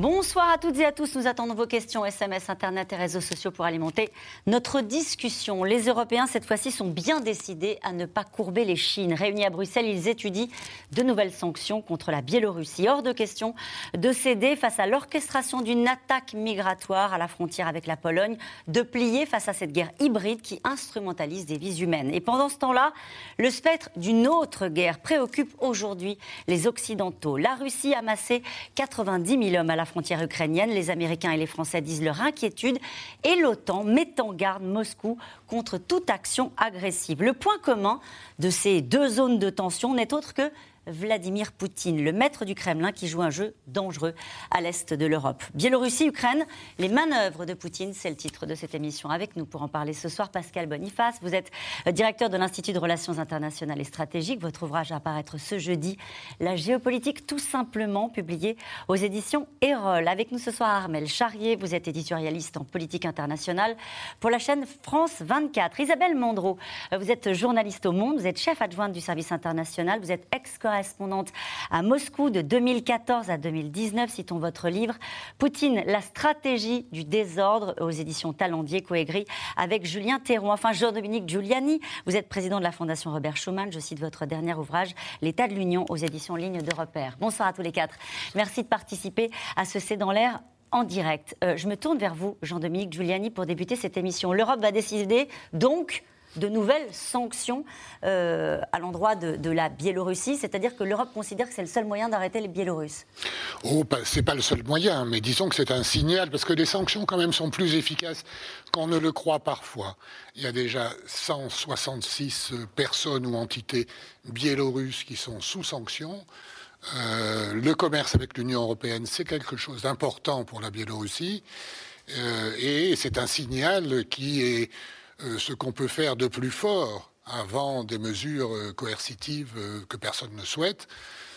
Bonsoir à toutes et à tous. Nous attendons vos questions SMS, Internet et réseaux sociaux pour alimenter notre discussion. Les Européens, cette fois-ci, sont bien décidés à ne pas courber les Chines. Réunis à Bruxelles, ils étudient de nouvelles sanctions contre la Biélorussie. Hors de question de céder face à l'orchestration d'une attaque migratoire à la frontière avec la Pologne, de plier face à cette guerre hybride qui instrumentalise des vies humaines. Et pendant ce temps-là, le spectre d'une autre guerre préoccupe aujourd'hui les Occidentaux. La Russie a massé 90 000 hommes à la frontière ukrainienne. Les Américains et les Français disent leur inquiétude et l'OTAN met en garde Moscou contre toute action agressive. Le point commun de ces deux zones de tension n'est autre que Vladimir Poutine, le maître du Kremlin qui joue un jeu dangereux à l'est de l'Europe. Biélorussie, Ukraine, les manœuvres de Poutine, c'est le titre de cette émission. Avec nous pour en parler ce soir, Pascal Boniface. Vous êtes euh, directeur de l'Institut de Relations internationales et stratégiques. Votre ouvrage va apparaître ce jeudi, La géopolitique tout simplement, publié aux éditions Erol. Avec nous ce soir, Armel Charrier. Vous êtes éditorialiste en politique internationale pour la chaîne France 24. Isabelle Mondreau, euh, vous êtes journaliste au Monde, vous êtes chef adjointe du service international, vous êtes ex correspondante à Moscou de 2014 à 2019. Citons votre livre Poutine, la stratégie du désordre aux éditions Talendier, coégris avec Julien Théron. Enfin, Jean-Dominique Giuliani, vous êtes président de la Fondation Robert Schuman. Je cite votre dernier ouvrage, L'état de l'Union aux éditions Ligne de repère. Bonsoir à tous les quatre. Merci de participer à ce C'est dans l'air en direct. Euh, je me tourne vers vous, Jean-Dominique Giuliani, pour débuter cette émission. L'Europe va décider donc de nouvelles sanctions euh, à l'endroit de, la Biélorussie, c'est-à-dire que l'Europe considère que c'est le seul moyen d'arrêter les Biélorusses Oh, c'est pas le seul moyen, mais disons que c'est un signal, parce que les sanctions quand même sont plus efficaces qu'on ne le croit parfois. Il y a déjà 166 personnes ou entités biélorusses qui sont sous sanctions. Euh, le commerce avec l'Union européenne, c'est quelque chose d'important pour la Biélorussie. Euh, et c'est un signal qui est euh, ce qu'on peut faire de plus fort avant des mesures euh, coercitives euh, que personne ne souhaite.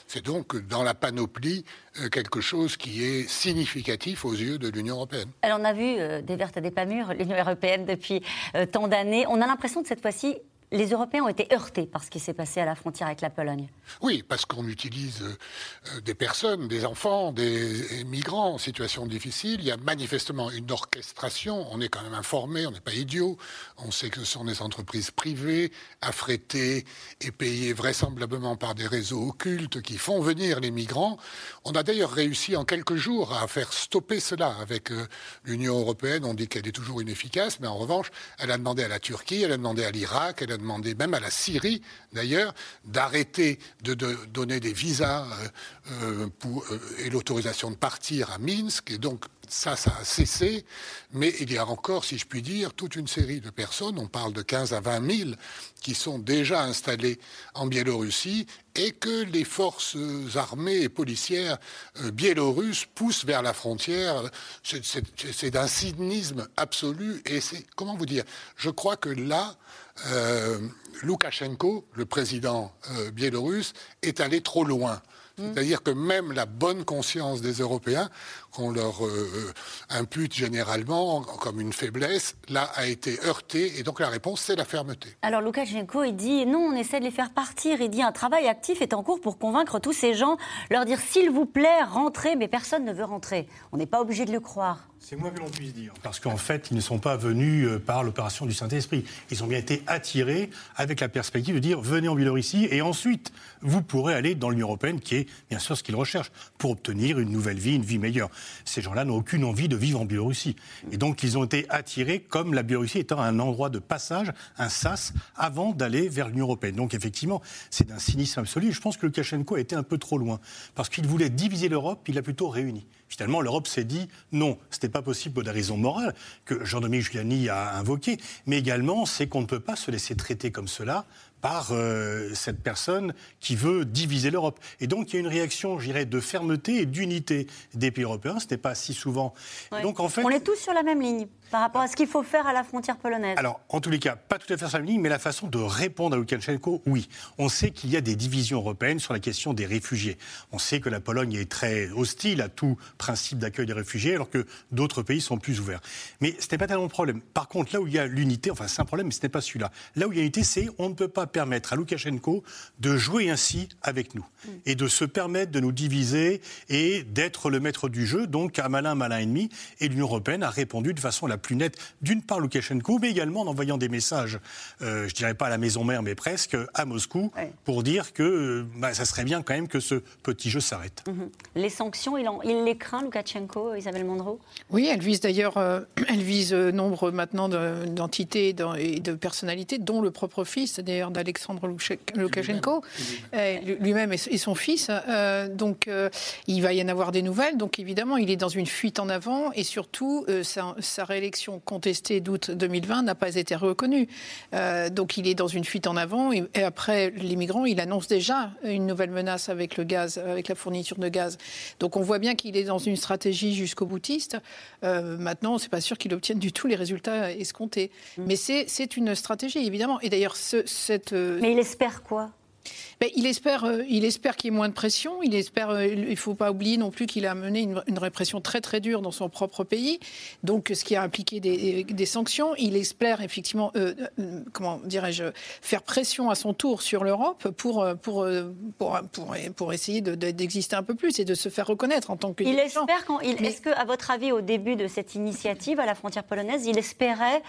C'est donc dans la panoplie quelque chose qui est significatif aux yeux de l'Union européenne. Elle en a vu des vertes et des pas mûres, l'Union européenne, depuis tant d'années. On a l'impression que cette fois-ci, les Européens ont été heurtés par ce qui s'est passé à la frontière avec la Pologne. Oui, parce qu'on utilise euh, des personnes, des enfants, des migrants en situation difficile. Il y a manifestement une orchestration. On est quand même informé, on n'est pas idiot. On sait que ce sont des entreprises privées, affrétées et payées vraisemblablement par des réseaux occultes qui font venir les migrants. On a d'ailleurs réussi en quelques jours à faire stopper cela avec euh, l'Union européenne. On dit qu'elle est toujours inefficace, mais en revanche, elle a demandé à la Turquie, elle a demandé à l'Irak, elle a demandé même à la Syrie, d'ailleurs, d'arrêter de, donner des visas euh, euh, euh, et l'autorisation de partir à Minsk. Et donc, ça, ça a cessé. Mais il y a encore, si je puis dire, toute une série de personnes, on parle de 15 à 20 000, qui sont déjà installées en Biélorussie et que les forces armées et policières biélorusses poussent vers la frontière. C'est d'un cynisme absolu. Et c'est, comment vous dire, je crois que là, euh, Loukachenko, le président euh, biélorusse, est allé trop loin. Mm. C'est-à-dire que même la bonne conscience des Européens, qu'on leur euh, impute généralement comme une faiblesse, là a été heurtée. Et donc la réponse, c'est la fermeté. Alors Loukachenko, il dit non, on essaie de les faire partir. Il dit un travail actif est en cours pour convaincre tous ces gens, leur dire s'il vous plaît, rentrez, mais personne ne veut rentrer. On n'est pas obligé de le croire. C'est moins que l'on puisse dire. Parce qu'en fait, ils ne sont pas venus euh, par l'opération du Saint-Esprit. Ils ont bien été attirés avec la perspective de dire venez en Biélorussie et ensuite vous pourrez aller dans l'Union européenne, qui est bien sûr ce qu'ils recherchent, pour obtenir une nouvelle vie, une vie meilleure. Ces gens-là n'ont aucune envie de vivre en Biélorussie. Et donc ils ont été attirés comme la Biélorussie étant un endroit de passage, un sas, avant d'aller vers l'Union européenne. Donc effectivement, c'est d'un cynisme absolu. Je pense que Lukashenko a été un peu trop loin. Parce qu'il voulait diviser l'Europe, il l'a plutôt réuni. Finalement, l'Europe s'est dit non, ce n'était pas possible pour des raisons morales que Jean-Dominique Giuliani a invoquées, mais également c'est qu'on ne peut pas se laisser traiter comme cela par euh, cette personne qui veut diviser l'Europe. Et donc il y a une réaction, je dirais, de fermeté et d'unité des pays européens. Ce n'est pas si souvent. Donc en fait, on est tous sur la même ligne par rapport à ce qu'il faut faire à la frontière polonaise Alors, en tous les cas, pas tout à fait sur la ligne, mais la façon de répondre à Lukashenko, oui. On sait qu'il y a des divisions européennes sur la question des réfugiés. On sait que la Pologne est très hostile à tout principe d'accueil des réfugiés, alors que d'autres pays sont plus ouverts. Mais ce n'est pas tellement le problème. Par contre, là où il y a l'unité, enfin c'est un problème, mais ce n'est pas celui-là. Là où il y a l'unité, c'est on ne peut pas permettre à Lukashenko de jouer ainsi avec nous mm. et de se permettre de nous diviser et d'être le maître du jeu, donc un malin, malin ennemi. Et l'Union européenne a répondu de façon la plus nette, d'une part Loukachenko, mais également en envoyant des messages, euh, je dirais pas à la maison mère, mais presque à Moscou, pour dire que euh, bah, ça serait bien quand même que ce petit jeu s'arrête. Mhm. Les sanctions, il, il, les craint, Loukachenko, Isabelle Mondreau? Oui, elle vise d'ailleurs, euh, elle vise nombre maintenant d'entités et de personnalités, dont le propre fils d'ailleurs d'Alexandre Loukachenko, lui-même et son fils. donc il va y en avoir des nouvelles. Donc évidemment, il est dans une fuite en avant et surtout sa, sa réélection contestée d'août 2020 n'a pas été reconnue. Euh, donc il est dans une fuite en avant. Et, après les migrants, il annonce déjà une nouvelle menace avec le gaz, avec la fourniture de gaz. Donc on voit bien qu'il est dans une stratégie jusqu'au boutiste. Euh, maintenant, c'est pas sûr qu'il obtienne du tout les résultats escomptés. Mm. Mais c'est une stratégie, évidemment. Et d'ailleurs, cette. Euh, Mais il espère quoi? Ben, il espère, euh, il espère qu'il y ait moins de pression. Il espère, euh, il faut pas oublier non plus qu'il a mené une, répression très très dure dans son propre pays, donc ce qui a impliqué des, sanctions. Il espère effectivement, euh, comment dirais-je, faire pression à son tour sur l'Europe pour pour, pour, pour, essayer d'exister un peu plus et de se faire reconnaître en tant que. Il espère quand. Est-ce que, à votre avis, au début de cette initiative à la frontière polonaise, il espérait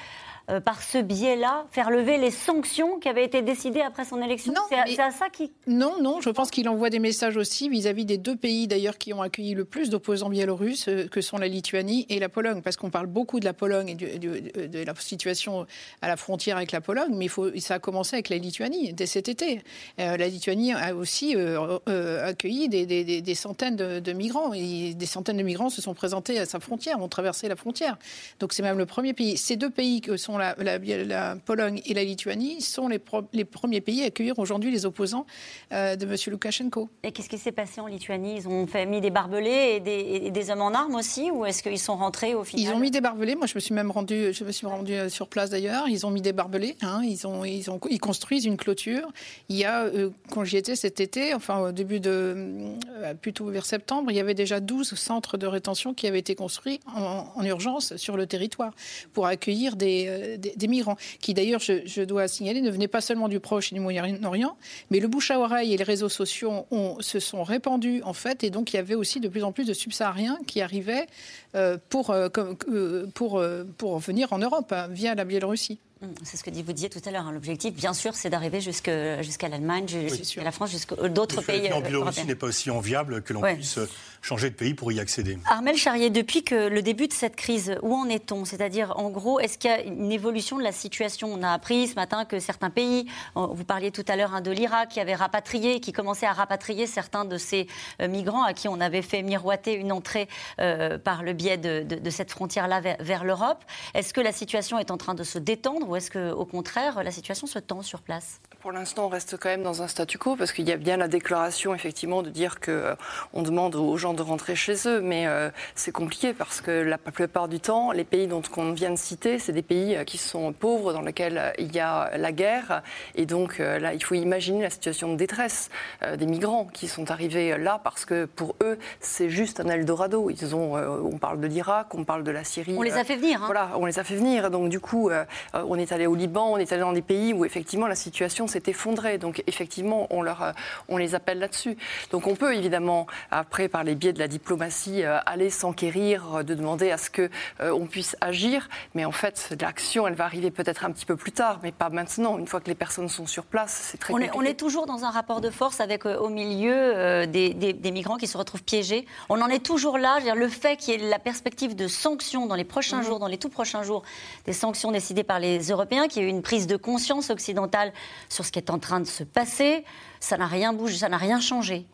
euh, par ce biais-là, faire lever les sanctions qui avaient été décidées après son élection C'est à, ça qui... Non, non, je pense qu'il envoie des messages aussi vis-à-vis des deux pays d'ailleurs qui ont accueilli le plus d'opposants biélorusses, euh, que sont la Lituanie et la Pologne, parce qu'on parle beaucoup de la Pologne et de, la situation à la frontière avec la Pologne, mais il faut, ça a commencé avec la Lituanie dès cet été. Euh, la Lituanie a aussi accueilli des, centaines de, migrants, et des centaines de migrants se sont présentés à sa frontière, ont traversé la frontière. Donc c'est même le premier pays. Ces deux pays que sont la, Pologne et la Lituanie, sont les, les premiers pays à accueillir aujourd'hui les opposants euh, de M. Loukachenko. Et qu'est-ce qui s'est passé en Lituanie? Ils ont fait, mis des barbelés et des, hommes en armes aussi Ou est-ce qu'ils sont rentrés au final? Ils ont mis des barbelés. Moi, je me suis même rendu, je me suis rendu euh, sur place d'ailleurs. Ils ont mis des barbelés. Hein. Ils, ont, ils, ont, ils construisent une clôture. Il y a, euh, quand j'y étais cet été, enfin au début de, plutôt vers septembre, il y avait déjà 12 centres de rétention qui avaient été construits en, en urgence sur le territoire pour accueillir des, des, migrants, qui d'ailleurs, je, dois signaler, ne venaient pas seulement du Proche et du Moyen-Orient, mais le bouche à oreille et les réseaux sociaux se sont répandus, en fait, et donc il y avait aussi de plus en plus de subsahariens qui arrivaient euh, pour, euh, euh, pour venir en Europe hein, via la Biélorussie. Mmh, c'est ce que vous disiez tout à l'heure. Hein. L'objectif, bien sûr, c'est d'arriver jusqu'à l'Allemagne, jusqu'à la France, jusqu'à d'autres pays. En Biélorussie n'est pas aussi enviable que l'on puisse changer de pays pour y accéder. Armel Charrier, depuis que le début de cette crise, où en est-on? C'est-à-dire, en gros, est-ce qu'il y a une évolution de la situation? On a appris ce matin que certains pays, vous parliez tout à l'heure hein, de l'Irak, qui avait rapatrié, qui commençait à rapatrier certains de ces euh, migrants à qui on avait fait miroiter une entrée euh, par le biais de, cette frontière-là vers, l'Europe. Est-ce que la situation est en train de se détendre ou est-ce qu'au contraire, la situation se tend sur place? Pour l'instant, on reste quand même dans un statu quo parce qu'il y a bien la déclaration, effectivement, de dire qu'on euh, on demande aux gens de rentrer chez eux, mais euh, c'est compliqué parce que la plupart du temps, les pays dont on vient de citer, c'est des pays euh, qui sont pauvres, dans lesquels euh, il y a la guerre, et donc là, il faut imaginer la situation de détresse des migrants qui sont arrivés là parce que pour eux, c'est juste un Eldorado. Ils ont, on parle de l'Irak, on parle de la Syrie. On les a fait venir. Hein. Voilà, on les a fait venir. Donc du coup, on est allé au Liban, on est allé dans des pays où effectivement la situation s'est effondrée. Donc effectivement, on leur, on les appelle là-dessus. Donc on peut évidemment après par les de la diplomatie euh, aller s'enquérir, euh, de demander à ce qu'on euh, puisse agir. Mais en fait, l'action, elle va arriver peut-être un petit peu plus tard, mais pas maintenant. Une fois que les personnes sont sur place, c'est très on compliqué. Est, on est toujours dans un rapport de force avec au milieu des, migrants qui se retrouvent piégés. On en est toujours là. -dire, le fait qu'il y ait la perspective de sanctions dans les prochains mhm. jours, dans les tout prochains jours, des sanctions décidées par les Européens, qu'il y ait eu une prise de conscience occidentale sur ce qui est en train de se passer ça n'a rien bougé, ça n'a rien changé.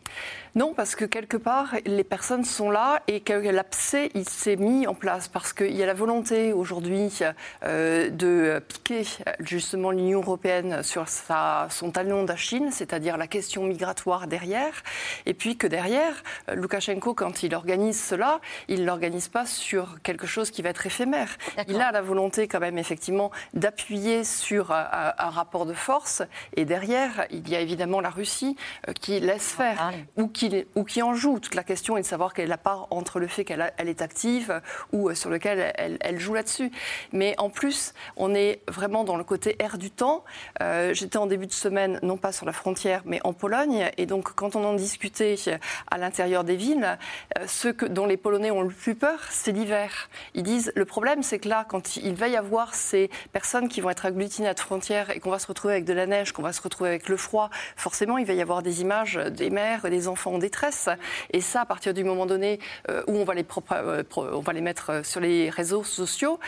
Non, parce que quelque part, les personnes sont là et que l'abcès, il s'est mis en place parce qu'il y a la volonté aujourd'hui euh, de piquer justement l'Union européenne sur sa, son talon d'Achine, c'est-à-dire la question migratoire derrière, et puis que derrière, euh, Loukachenko, quand il organise cela, il ne l'organise pas sur quelque chose qui va être éphémère. Il a la volonté quand même effectivement d'appuyer sur un, un, rapport de force, et derrière, il y a évidemment la Russie euh, qui laisse faire ou qui ou qui en joue. Toute la question est de savoir quelle est la part entre le fait qu'elle elle est active ou euh, sur lequel elle, joue là-dessus. Mais en plus, on est vraiment dans le côté air du temps. Euh, j'étais en début de semaine, non pas sur la frontière, mais en Pologne. Et donc, quand on en discutait à l'intérieur des villes, euh, ce que, dont les Polonais ont le plus peur, c'est l'hiver. Ils disent le problème, c'est que là, quand il va y avoir ces personnes qui vont être agglutinées à la frontière et qu'on va se retrouver avec de la neige, qu'on va se retrouver avec le froid, forcément, il va y avoir des images des mères, des enfants en détresse. Et ça, à partir du moment donné euh, où on va, les euh, on va les mettre euh, sur les réseaux sociaux,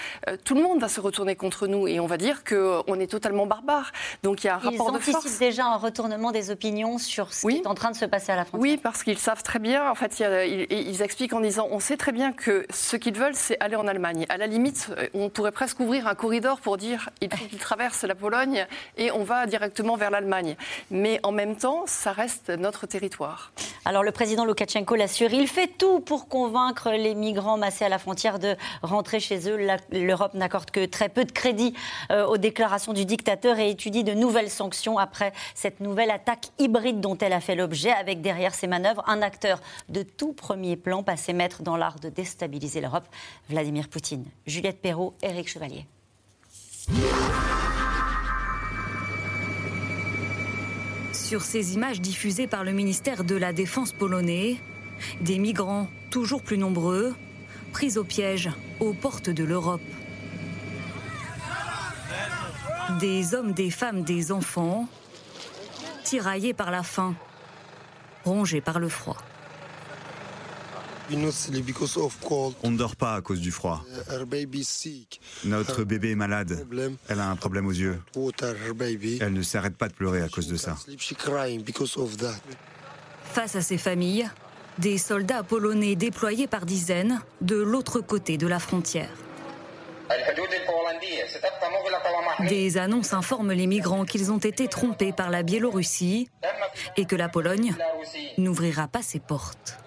tout le monde va se retourner contre nous et on va dire qu'on est totalement barbare. Donc il y a un rapport de force. Ils anticipent déjà un retournement des opinions sur ce qui est en train de se passer à la frontière. Oui, parce qu'ils savent très bien. En fait, ils, expliquent en disant on sait très bien que ce qu'ils veulent, c'est aller en Allemagne. À la limite, on pourrait presque ouvrir un corridor pour dire il faut qu'ils traversent la Pologne et on va directement vers l'Allemagne. Mais en même temps, ça reste notre territoire. Alors le président Loukachenko l'assure, il fait tout pour convaincre les migrants massés à la frontière de rentrer chez eux. L'Europe n'accorde que très peu de crédit euh, aux déclarations du dictateur et étudie de nouvelles sanctions après cette nouvelle attaque hybride dont elle a fait l'objet, avec derrière ses manœuvres un acteur de tout premier plan passé maître dans l'art de déstabiliser l'Europe, Vladimir Poutine. Juliette Perrault, Éric Chevalier. Sur ces images diffusées par le ministère de la Défense polonais, des migrants toujours plus nombreux, pris au piège aux portes de l'Europe. Des hommes, des femmes, des enfants, tiraillés par la faim, rongés par le froid. On ne dort pas à cause du froid. Notre bébé est malade. Elle a un problème aux yeux. Elle ne s'arrête pas de pleurer à cause de ça. Face à ces familles, des soldats polonais déployés par dizaines de l'autre côté de la frontière. Des annonces informent les migrants qu'ils ont été trompés par la Biélorussie et que la Pologne n'ouvrira pas ses portes.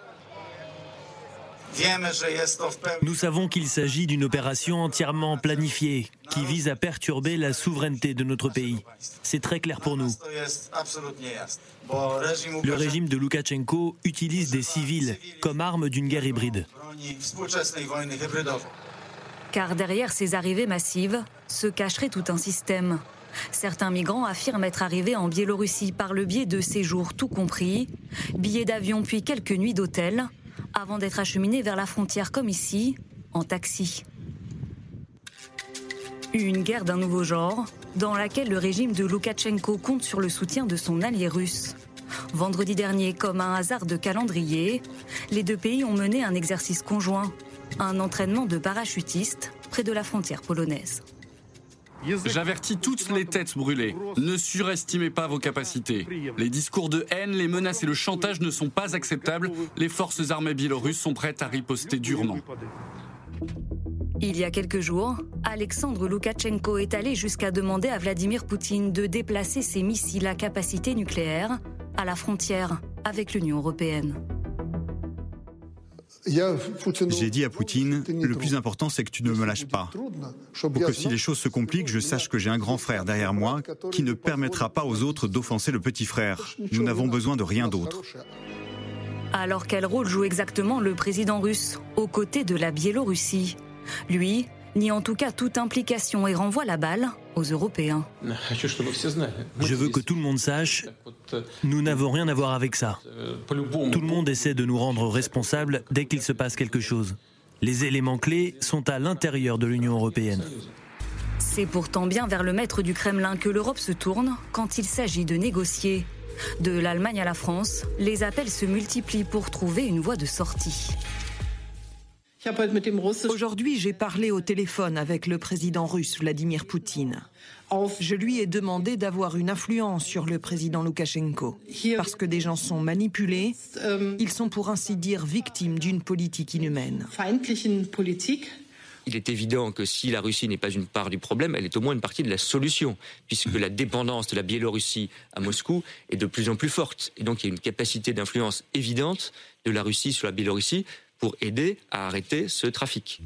Nous savons qu'il s'agit d'une opération entièrement planifiée qui vise à perturber la souveraineté de notre pays. C'est très clair pour nous. Le régime de Loukachenko utilise des civils comme arme d'une guerre hybride. Car derrière ces arrivées massives se cacherait tout un système. Certains migrants affirment être arrivés en Biélorussie par le biais de séjours tout compris, billets d'avion puis quelques nuits d'hôtel, avant d'être acheminés vers la frontière comme ici, en taxi. Une guerre d'un nouveau genre, dans laquelle le régime de Loukachenko compte sur le soutien de son allié russe. Vendredi dernier, comme un hasard de calendrier, les deux pays ont mené un exercice conjoint, un entraînement de parachutistes près de la frontière polonaise. J'avertis toutes les têtes brûlées. Ne surestimez pas vos capacités. Les discours de haine, les menaces et le chantage ne sont pas acceptables. Les forces armées biélorusses sont prêtes à riposter durement. Il y a quelques jours, Alexandre Loukachenko est allé jusqu'à demander à Vladimir Poutine de déplacer ses missiles à capacité nucléaire à la frontière avec l'Union européenne. J'ai dit à Poutine, le plus important c'est que tu ne me lâches pas. Pour que si les choses se compliquent, je sache que j'ai un grand frère derrière moi qui ne permettra pas aux autres d'offenser le petit frère. Nous n'avons besoin de rien d'autre. Alors quel rôle joue exactement le président russe aux côtés de la Biélorussie? Lui nie en tout cas toute implication et renvoie la balle aux Européens. Je veux que tout le monde sache, nous n'avons rien à voir avec ça. Tout le monde essaie de nous rendre responsables dès qu'il se passe quelque chose. Les éléments clés sont à l'intérieur de l'Union européenne. C'est pourtant bien vers le maître du Kremlin que l'Europe se tourne quand il s'agit de négocier. De l'Allemagne à la France, les appels se multiplient pour trouver une voie de sortie. Aujourd'hui, j'ai parlé au téléphone avec le président russe Vladimir Poutine. Je lui ai demandé d'avoir une influence sur le président Loukachenko, parce que des gens sont manipulés, ils sont pour ainsi dire victimes d'une politique inhumaine. Il est évident que si la Russie n'est pas une part du problème, elle est au moins une partie de la solution, puisque la dépendance de la Biélorussie à Moscou est de plus en plus forte. Et donc il y a une capacité d'influence évidente de la Russie sur la Biélorussie pour aider à arrêter ce trafic.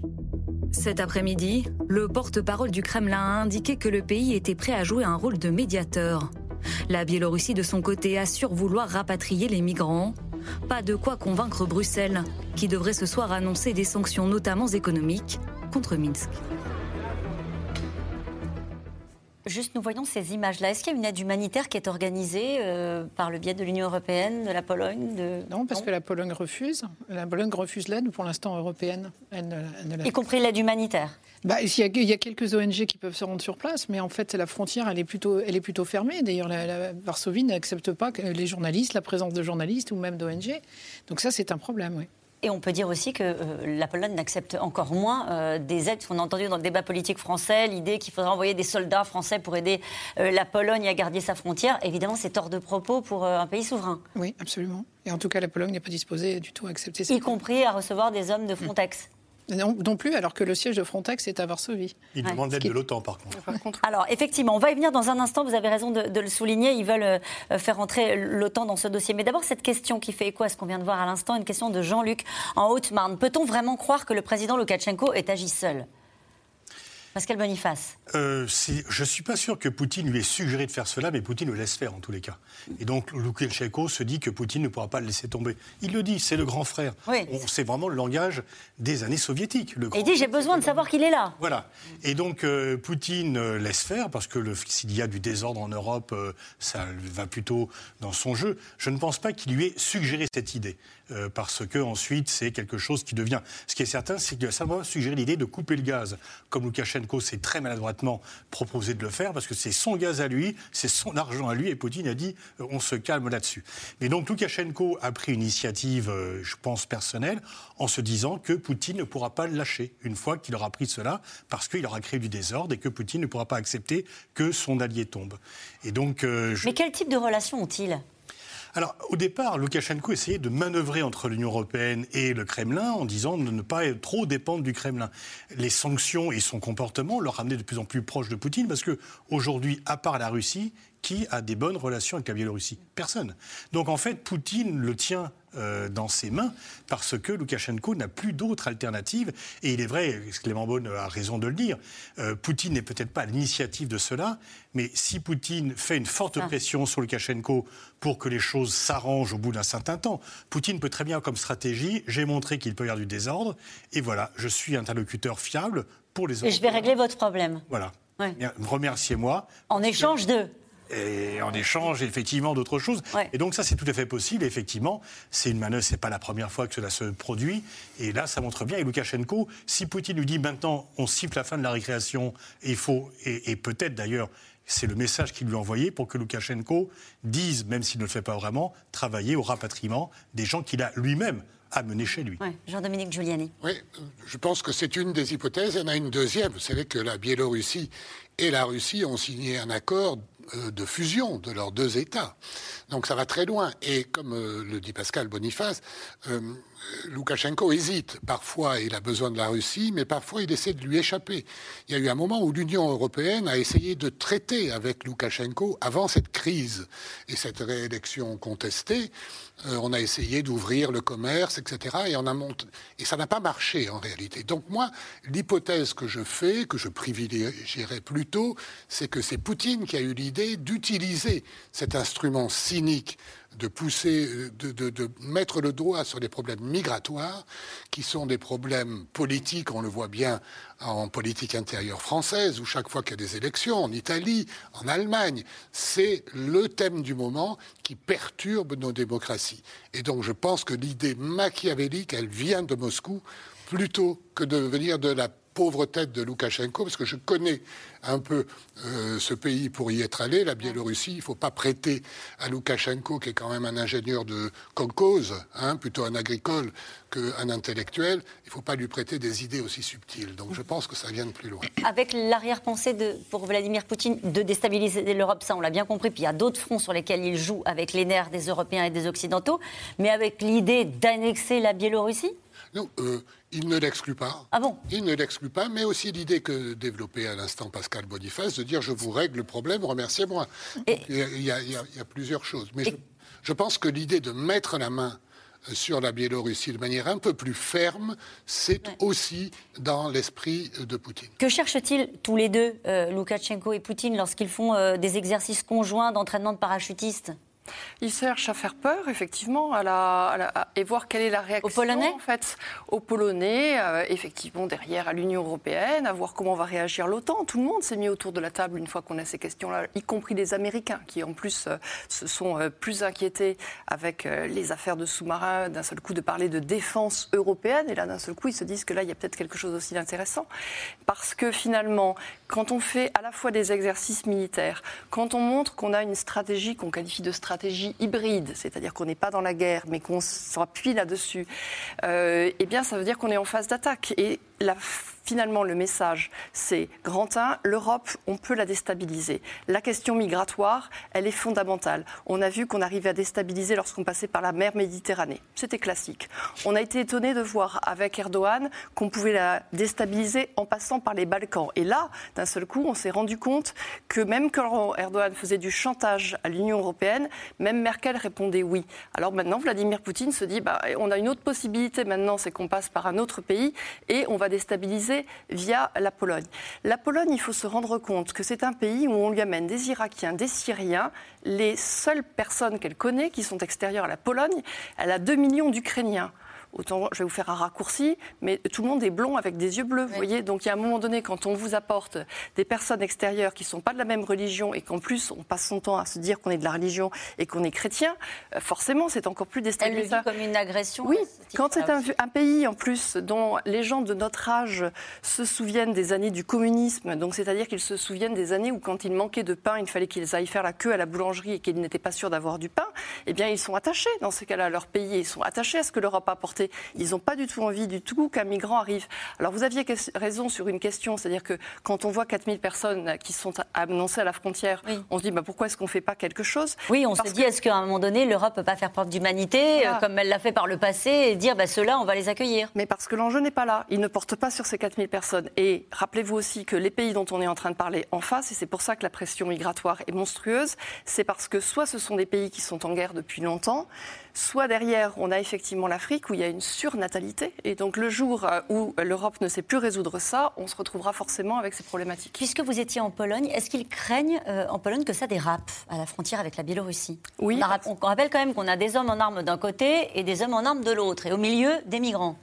Cet après-midi, le porte-parole du Kremlin a indiqué que le pays était prêt à jouer un rôle de médiateur. La Biélorussie, de son côté, assure vouloir rapatrier les migrants. Pas de quoi convaincre Bruxelles, qui devrait ce soir annoncer des sanctions, notamment économiques, contre Minsk. Juste, nous voyons ces images-là. Est-ce qu'il y a une aide humanitaire qui est organisée euh, par le biais de l'Union européenne, de la Pologne de... Non, parce que la Pologne refuse. La Pologne refuse l'aide, pour l'instant européenne. y compris l'aide humanitaire bah, il, y a, il y a quelques ONG qui peuvent se rendre sur place, mais en fait, la frontière, elle est plutôt, elle est plutôt fermée. D'ailleurs, la, la, Varsovie n'accepte pas les journalistes, la présence de journalistes ou même d'ONG. Donc ça, c'est un problème, oui. Et on peut dire aussi que euh, la Pologne n'accepte encore moins euh, des aides. On a entendu dans le débat politique français l'idée qu'il faudrait envoyer des soldats français pour aider euh, la Pologne à garder sa frontière. Évidemment, c'est hors de propos pour un pays souverain. Oui, absolument. Et en tout cas, la Pologne n'est pas disposée du tout à accepter ça. Y compris à recevoir des hommes de Frontex. Non, plus, alors que le siège de Frontex est à Varsovie. Ils demandent l'aide de l'OTAN, par contre. Alors, effectivement, on va y venir dans un instant. Vous avez raison de, le souligner. Ils veulent euh, faire entrer l'OTAN dans ce dossier. Mais d'abord, cette question qui fait écho à ce qu'on vient de voir à l'instant, une question de Jean-Luc en Haute-Marne. Peut-on vraiment croire que le président Loukachenko est agi seul? Pascal Boniface. Euh, je ne suis pas sûr que Poutine lui ait suggéré de faire cela, mais Poutine le laisse faire en tous les cas. Et donc Loukachenko se dit que Poutine ne pourra pas le laisser tomber. Il le dit, c'est le grand frère. C'est vraiment le langage des années soviétiques. Le il dit j'ai besoin de savoir qu'il est là. Voilà. Et donc euh, Poutine euh, laisse faire parce que s'il y a du désordre en Europe, ça va plutôt dans son jeu. Je ne pense pas qu'il lui ait suggéré cette idée. Parce que ensuite c'est quelque chose qui devient. Ce qui est certain, c'est qu'il a simplement suggéré l'idée de couper le gaz, comme Loukachenko s'est très maladroitement proposé de le faire, parce que c'est son gaz à lui, c'est son argent à lui, et Poutine a dit euh, on se calme là-dessus. Mais donc Loukachenko a pris une initiative, euh, je pense personnelle, en se disant que Poutine ne pourra pas le lâcher une fois qu'il aura pris cela, parce qu'il aura créé du désordre et que Poutine ne pourra pas accepter que son allié tombe. Et donc. Mais quel type de relation ont-ils? Alors, au départ, Loukachenko essayait de manœuvrer entre l'Union européenne et le Kremlin en disant de ne pas trop dépendre du Kremlin. Les sanctions et son comportement le ramenaient de plus en plus proche de Poutine parce que aujourd'hui, à part la Russie, qui a des bonnes relations avec la Biélorussie Personne. Donc en fait, Poutine le tient euh, dans ses mains parce que Loukachenko n'a plus d'autre alternative. Et il est vrai, Clément Beaune a raison de le dire, euh, Poutine n'est peut-être pas à l'initiative de cela, mais si Poutine fait une forte ah. pression sur Loukachenko pour que les choses s'arrangent au bout d'un certain temps, Poutine peut très bien, comme stratégie, j'ai montré qu'il peut y avoir du désordre, et voilà, je suis interlocuteur fiable pour les autres. Et je vais régler votre problème. Voilà. Remerciez-moi. En échange de et en échange effectivement d'autres choses. Et donc ça c'est tout à fait possible. Effectivement, c'est une manœuvre, c'est pas la première fois que cela se produit. Et là, ça montre bien. Et Loukachenko, si Poutine lui dit maintenant on siffle la fin de la récréation, et il faut et, peut-être d'ailleurs c'est le message qu'il lui a envoyé pour que Loukachenko dise, même s'il ne le fait pas vraiment, travailler au rapatriement des gens qu'il a lui-même amenés chez lui. Jean-Dominique Giuliani. Oui, je pense que c'est une des hypothèses. Il y en a une deuxième. Vous savez que la Biélorussie et la Russie ont signé un accord de fusion de leurs deux États. Donc ça va très loin. Et comme euh, le dit Pascal Boniface, euh, Loukachenko hésite. Parfois, il a besoin de la Russie, mais parfois, il essaie de lui échapper. Il y a eu un moment où l'Union européenne a essayé de traiter avec Loukachenko avant cette crise et cette réélection contestée. on a essayé d'ouvrir le commerce, etc. Et, et ça n'a pas marché en réalité. Donc moi, l'hypothèse que je fais, que je privilégierais plutôt, c'est que c'est Poutine qui a eu l'idée d'utiliser cet instrument cynique de pousser, de, mettre le doigt sur des problèmes migratoires, qui sont des problèmes politiques, on le voit bien en politique intérieure française, où chaque fois qu'il y a des élections, en Italie, en Allemagne, c'est le thème du moment qui perturbe nos démocraties. Et donc je pense que l'idée machiavélique, elle vient de Moscou, plutôt que de venir de la pauvre tête de Loukachenko, parce que je connais un peu euh, ce pays pour y être allé, la Biélorussie. Il ne faut pas prêter à Loukachenko, qui est quand même un ingénieur de colcose, hein, plutôt un agricole qu'un intellectuel. Il ne faut pas lui prêter des idées aussi subtiles. Donc je pense que ça vient de plus loin. Avec l'arrière-pensée pour Vladimir Poutine de déstabiliser l'Europe, ça on l'a bien compris. Puis il y a d'autres fronts sur lesquels il joue avec les nerfs des Européens et des Occidentaux. Mais avec l'idée d'annexer la Biélorussie non, euh, il ne l'exclut pas. Ah bon? Il ne l'exclut pas, mais aussi l'idée que développait à l'instant Pascal Boniface de dire je vous règle le problème, remerciez-moi. Il, y a plusieurs choses. Mais je, pense que l'idée de mettre la main sur la Biélorussie de manière un peu plus ferme, c'est aussi dans l'esprit de Poutine. Que cherchent-ils tous les deux, euh, Loukachenko et Poutine, lorsqu'ils font euh, des exercices conjoints d'entraînement de parachutistes? Il cherche à faire peur, effectivement, à la, et voir quelle est la réaction aux Polonais, en fait, aux Polonais, euh, effectivement derrière à l'Union européenne, à voir comment va réagir l'OTAN. Tout le monde s'est mis autour de la table une fois qu'on a ces questions-là, y compris les Américains, qui en plus euh, se sont euh, plus inquiétés avec les affaires de sous-marins, d'un seul coup de parler de défense européenne, et là d'un seul coup ils se disent que là il y a peut-être quelque chose aussi d'intéressant, parce que finalement, quand on fait à la fois des exercices militaires, quand on montre qu'on a une stratégie qu'on qualifie de stratégie hybride, c'est-à-dire qu'on n'est pas dans la guerre, mais qu'on s'appuie là-dessus, euh, eh bien, ça veut dire qu'on est en phase d'attaque. La finalement, le message, c'est grand 1, l'Europe, on peut la déstabiliser. La question migratoire, elle est fondamentale. On a vu qu'on arrivait à déstabiliser lorsqu'on passait par la mer Méditerranée. C'était classique. On a été étonné de voir avec Erdogan qu'on pouvait la déstabiliser en passant par les Balkans. Et là, d'un seul coup, on s'est rendu compte que même quand Erdogan faisait du chantage à l'Union européenne, même Merkel répondait oui. Alors maintenant, Vladimir Poutine se dit, bah, on a une autre possibilité maintenant, c'est qu'on passe par un autre pays et on va déstabiliser via la Pologne. La Pologne, il faut se rendre compte que c'est un pays où on lui amène des Irakiens, des Syriens. Les seules personnes qu'elle connaît qui sont extérieures à la Pologne, elle a 2 millions d'Ukrainiens autant je vais vous faire un raccourci, mais tout le monde est blond avec des yeux bleus, vous voyez. Donc il y a un moment donné, quand on vous apporte des personnes extérieures qui ne sont pas de la même religion et qu'en plus on passe son temps à se dire qu'on est de la religion et qu'on est chrétien, euh, forcément c'est encore plus déstabilisant. Elle le comme une agression. Oui, quand c'est un, un, pays en plus dont les gens de notre âge se souviennent des années du communisme, donc c'est-à-dire qu'ils se souviennent des années où quand il manquait de pain, il fallait qu'ils aillent faire la queue à la boulangerie et qu'ils n'étaient pas sûrs d'avoir du pain, eh bien ils sont attachés dans ce cas-là à leur pays, ils sont attachés à ce que l'Europe a apporté ils n'ont pas du tout envie du tout qu'un migrant arrive. Alors vous aviez raison sur une question, c'est-à-dire que quand on voit 4000 personnes qui sont annoncées à la frontière, on se dit bah, pourquoi est-ce qu'on ne fait pas quelque chose? Oui, on s'est dit est-ce qu'à un moment donné, l'Europe ne peut pas faire preuve d'humanité, euh, comme elle l'a fait par le passé, et dire bah, ceux-là, on va les accueillir? Mais parce que l'enjeu n'est pas là. Ils ne portent pas sur ces 4000 personnes. Et rappelez-vous aussi que les pays dont on est en train de parler en face, et c'est pour ça que la pression migratoire est monstrueuse, c'est parce que soit ce sont des pays qui sont en guerre depuis longtemps, soit derrière, on a effectivement l'Afrique où il y a une surnatalité. Et donc le jour euh, où l'Europe ne sait plus résoudre ça, on se retrouvera forcément avec ces problématiques. Puisque vous étiez en Pologne, est-ce qu'ils craignent euh, en Pologne que ça dérape à la frontière avec la Biélorussie? Oui. On, on rappelle quand même qu'on a des hommes en armes d'un côté et des hommes en armes de l'autre, et au milieu, des migrants.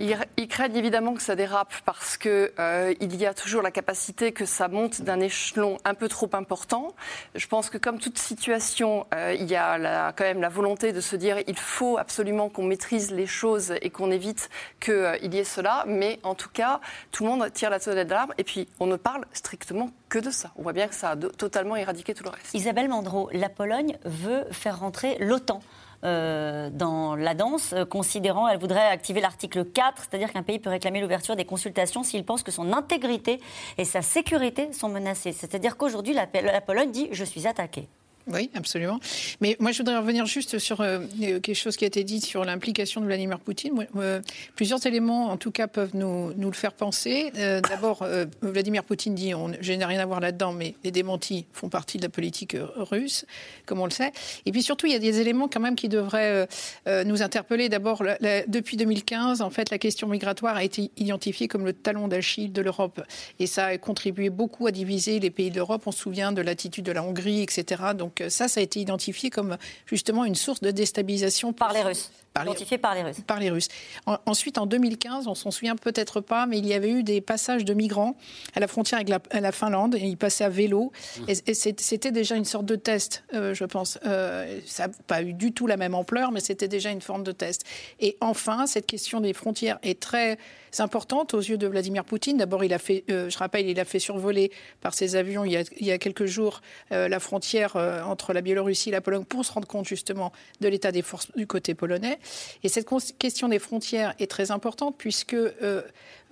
Ils, craignent évidemment que ça dérape parce qu'il euh, y a toujours la capacité que ça monte d'un échelon un peu trop important. Je pense que comme toute situation, euh, il y a quand même la volonté de se dire il faut absolument qu'on maîtrise les choses et qu'on évite qu'il euh, y ait cela. Mais en tout cas, tout le monde tire la sonnette d'alarme et puis on ne parle strictement que de ça. On voit bien que ça a totalement éradiqué tout le reste. Isabelle Mandreau, la Pologne veut faire rentrer l'OTAN. Euh, dans la danse, euh, considérant, elle voudrait activer l'article 4, c'est-à-dire qu'un pays peut réclamer l'ouverture des consultations s'il pense que son intégrité et sa sécurité sont menacées. C'est-à-dire qu'aujourd'hui, la, la Pologne dit je suis attaquée. Oui, absolument. Mais moi, je voudrais revenir juste sur euh, quelque chose qui a été dit sur l'implication de Vladimir Poutine. Euh, plusieurs éléments, en tout cas, peuvent nous, le faire penser. Euh, d'abord, Vladimir Poutine dit on, je n'ai rien à voir là-dedans, mais les démentis font partie de la politique russe, comme on le sait. Et puis surtout, il y a des éléments quand même qui devraient nous interpeller. D'abord, depuis 2015, en fait, la question migratoire a été identifiée comme le talon d'Achille de l'Europe. Et ça a contribué beaucoup à diviser les pays de l'Europe. On se souvient de l'attitude de la Hongrie, etc. Donc ça, ça a été identifié comme justement une source de déstabilisation par les Russes Identifié par les Russes. Par les Russes. ensuite, en 2015, on s'en souvient peut-être pas, mais il y avait eu des passages de migrants à la frontière avec la, Finlande. Et ils passaient à vélo. Mmh. Et, c'était déjà une sorte de test, euh, je pense. Euh, ça n'a pas eu du tout la même ampleur, mais c'était déjà une forme de test. Et enfin, cette question des frontières est très importante aux yeux de Vladimir Poutine. D'abord, il a fait, euh, je rappelle, il a fait survoler par ses avions il y a, quelques jours la frontière entre la Biélorussie et la Pologne pour se rendre compte justement de l'état des forces du côté polonais. Et cette question des frontières est très importante puisque euh,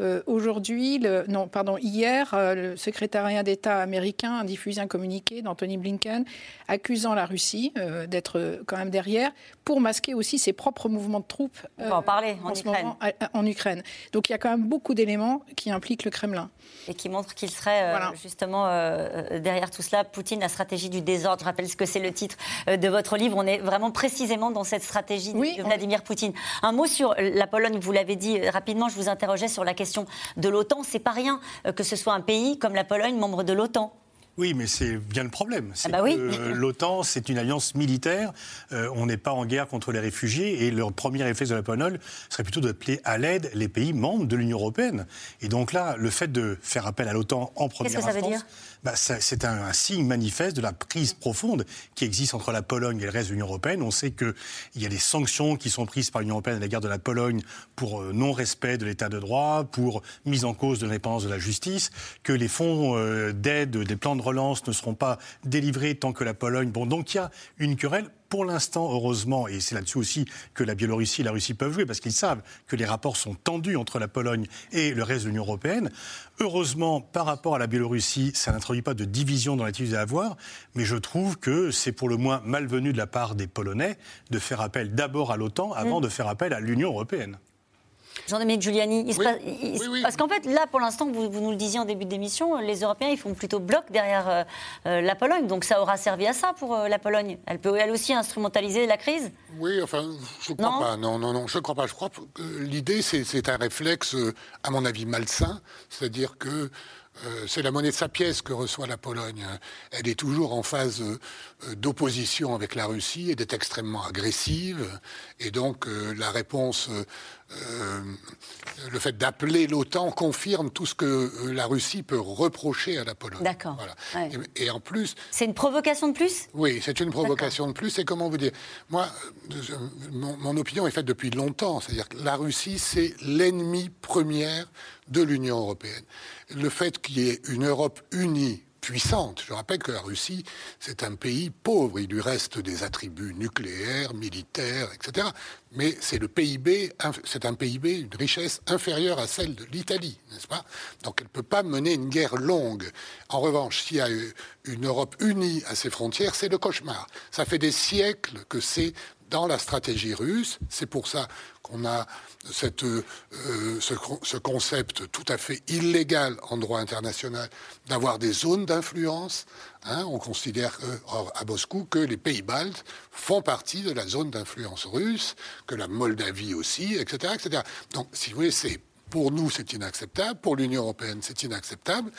euh, aujourd'hui, non, pardon, hier, euh, le secrétariat d'État américain a diffusé un communiqué d'Anthony Blinken accusant la Russie d'être quand même derrière pour masquer aussi ses propres mouvements de troupes. On va en parler en, Ukraine. en Ukraine. Donc il y a quand même beaucoup d'éléments qui impliquent le Kremlin. Et qui montrent qu'il serait justement derrière tout cela. Poutine, la stratégie du désordre. Je rappelle ce que c'est le titre de votre livre. On est vraiment précisément dans cette stratégie de Vladimir Poutine. Un mot sur la Pologne, vous l'avez dit euh, rapidement, je vous interrogeais sur la question de l'OTAN. C'est pas rien euh, que ce soit un pays comme la Pologne, membre de l'OTAN. Oui, mais c'est bien le problème. Ah bah oui. L'OTAN, c'est une alliance militaire. Euh, on n'est pas en guerre contre les réfugiés. Et le premier réflexe de la Pologne serait plutôt d'appeler à l'aide les pays membres de l'Union européenne. Et donc là, le fait de faire appel à l'OTAN en première instance, veut dire? Bah, c'est un, signe manifeste de la prise profonde qui existe entre la Pologne et le reste de l'Union européenne. On sait qu'il y a des sanctions qui sont prises par l'Union européenne à l'égard de la Pologne pour euh, non-respect de l'état de droit, pour mise en cause de l'indépendance de la justice, que les fonds euh, d'aide, des plans de relance ne seront pas délivrés tant que la Pologne. Bon, donc il y a une querelle pour l'instant, heureusement, et c'est là-dessus aussi que la Biélorussie et la Russie peuvent jouer, parce qu'ils savent que les rapports sont tendus entre la Pologne et le reste de l'Union européenne. Heureusement, par rapport à la Biélorussie, ça n'introduit pas de division dans l'attitude à avoir, mais je trouve que c'est pour le moins malvenu de la part des Polonais de faire appel d'abord à l'OTAN avant mm. de faire appel à l'Union européenne. Jean-Dominique Giuliani, parce qu'en fait, là, pour l'instant, vous, nous le disiez en début d'émission, les Européens, ils font plutôt bloc derrière euh, euh, la Pologne. Donc ça aura servi à ça pour euh, la Pologne. Elle peut, elle aussi, instrumentaliser la crise? Oui, enfin, je ne crois pas. Non, non, non, je ne crois pas. Je crois que l'idée, c'est un réflexe, à mon avis, malsain. C'est-à-dire que c'est la monnaie de sa pièce que reçoit la Pologne. Elle est toujours en phase d'opposition avec la Russie et est extrêmement agressive. Et donc la réponse euh, le fait d'appeler l'OTAN confirme tout ce que euh, la Russie peut reprocher à la Pologne. D'accord. Et, en plus. C'est une provocation de plus? Oui, c'est une provocation de plus. Et comment vous dire? Moi, euh, mon, opinion est faite depuis longtemps. C'est-à-dire que la Russie, c'est l'ennemi première de l'Union européenne. Le fait qu'il y ait une Europe unie puissante. Je rappelle que la Russie, c'est un pays pauvre. Il lui reste des attributs nucléaires, militaires, etc. Mais c'est le PIB, c'est un PIB, une richesse inférieure à celle de l'Italie, n'est-ce pas? Donc elle ne peut pas mener une guerre longue. En revanche, s'il y a une Europe unie à ses frontières, c'est le cauchemar. Ça fait des siècles que c'est dans la stratégie russe. C'est pour ça qu'on a cette, euh, ce, concept tout à fait illégal en droit international d'avoir des zones d'influence. Hein. on considère à Moscou que les pays baltes font partie de la zone d'influence russe, que la Moldavie aussi, etc., etc. Donc, si vous voulez, c'est pour nous, c'est inacceptable. Pour l'Union européenne, c'est inacceptable.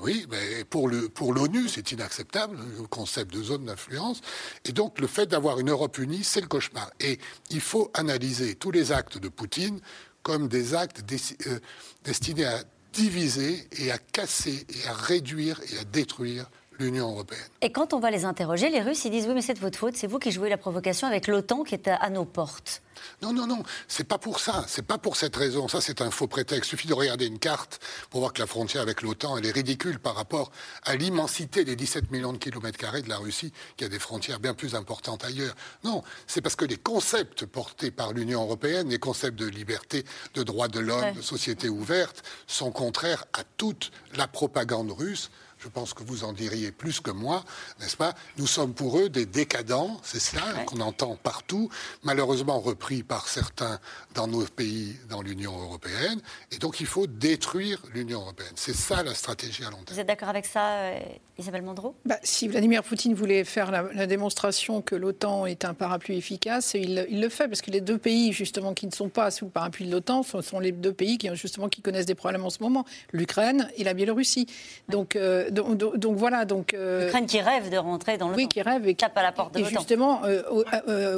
Oui, mais pour l'ONU, c'est inacceptable, le concept de zone d'influence. Et donc, le fait d'avoir une Europe unie, c'est le cauchemar. Et il faut analyser tous les actes de Poutine comme des actes euh, destinés à diviser et à casser et à réduire et à détruire l'Union européenne. Et quand on va les interroger, les Russes, ils disent oui, mais c'est de votre faute, c'est vous qui jouez la provocation avec l'OTAN qui est à, nos portes. Non, non, non, c'est pas pour ça, c'est pas pour cette raison. Ça, c'est un faux prétexte. Il suffit de regarder une carte pour voir que la frontière avec l'OTAN, elle est ridicule par rapport à l'immensité des 17 millions de kilomètres carrés de la Russie, qui a des frontières bien plus importantes ailleurs. Non, c'est parce que les concepts portés par l'Union européenne, les concepts de liberté, de droits de l'homme, de société ouverte, sont contraires à toute la propagande russe je pense que vous en diriez plus que moi, n'est-ce pas? Nous sommes pour eux des décadents, c'est ça qu'on entend partout, malheureusement repris par certains dans nos pays, dans l'Union européenne. Et donc il faut détruire l'Union européenne. C'est ça la stratégie à long terme. Vous êtes d'accord avec ça, euh, Isabelle Mandreau bah, Si Vladimir Poutine voulait faire la, démonstration que l'OTAN est un parapluie efficace, il, le fait, parce que les deux pays justement qui ne sont pas sous le parapluie de l'OTAN sont, les deux pays qui, justement, qui connaissent des problèmes en ce moment, l'Ukraine et la Biélorussie. Donc euh, donc, voilà. Donc, L'Ukraine qui rêve de rentrer dans le Oui, qui rêve. Et tape à la porte de Et justement,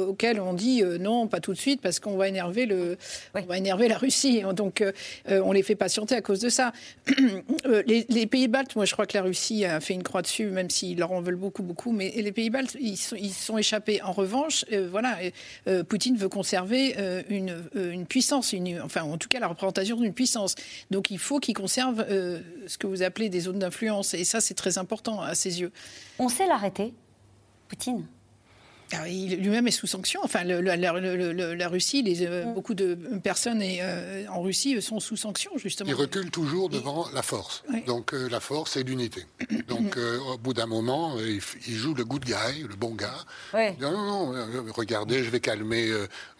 auquel on dit non, pas tout de suite, parce qu'on va énerver, le, on va énerver la Russie. Donc on les fait patienter à cause de ça. les, les, pays baltes, moi je crois que la Russie a fait une croix dessus, même s'ils leur en veulent beaucoup, beaucoup. Mais les pays baltes, ils sont, ils sont échappés. En revanche, voilà, Poutine veut conserver une, une puissance, une, enfin en tout cas la représentation d'une puissance. Donc il faut qu'il conserve euh, ce que vous appelez des zones d'influence. Et ça, c'est très important à ses yeux. On sait l'arrêter, Poutine lui-même est sous sanction. Enfin, la, Russie, les, euh, mm. beaucoup de personnes et, euh, en Russie sont sous sanction, justement. Il recule toujours devant la force. Donc la force et l'unité. Donc au bout d'un moment, il, joue le good guy, le bon gars. Non, non, non, regardez, je vais calmer.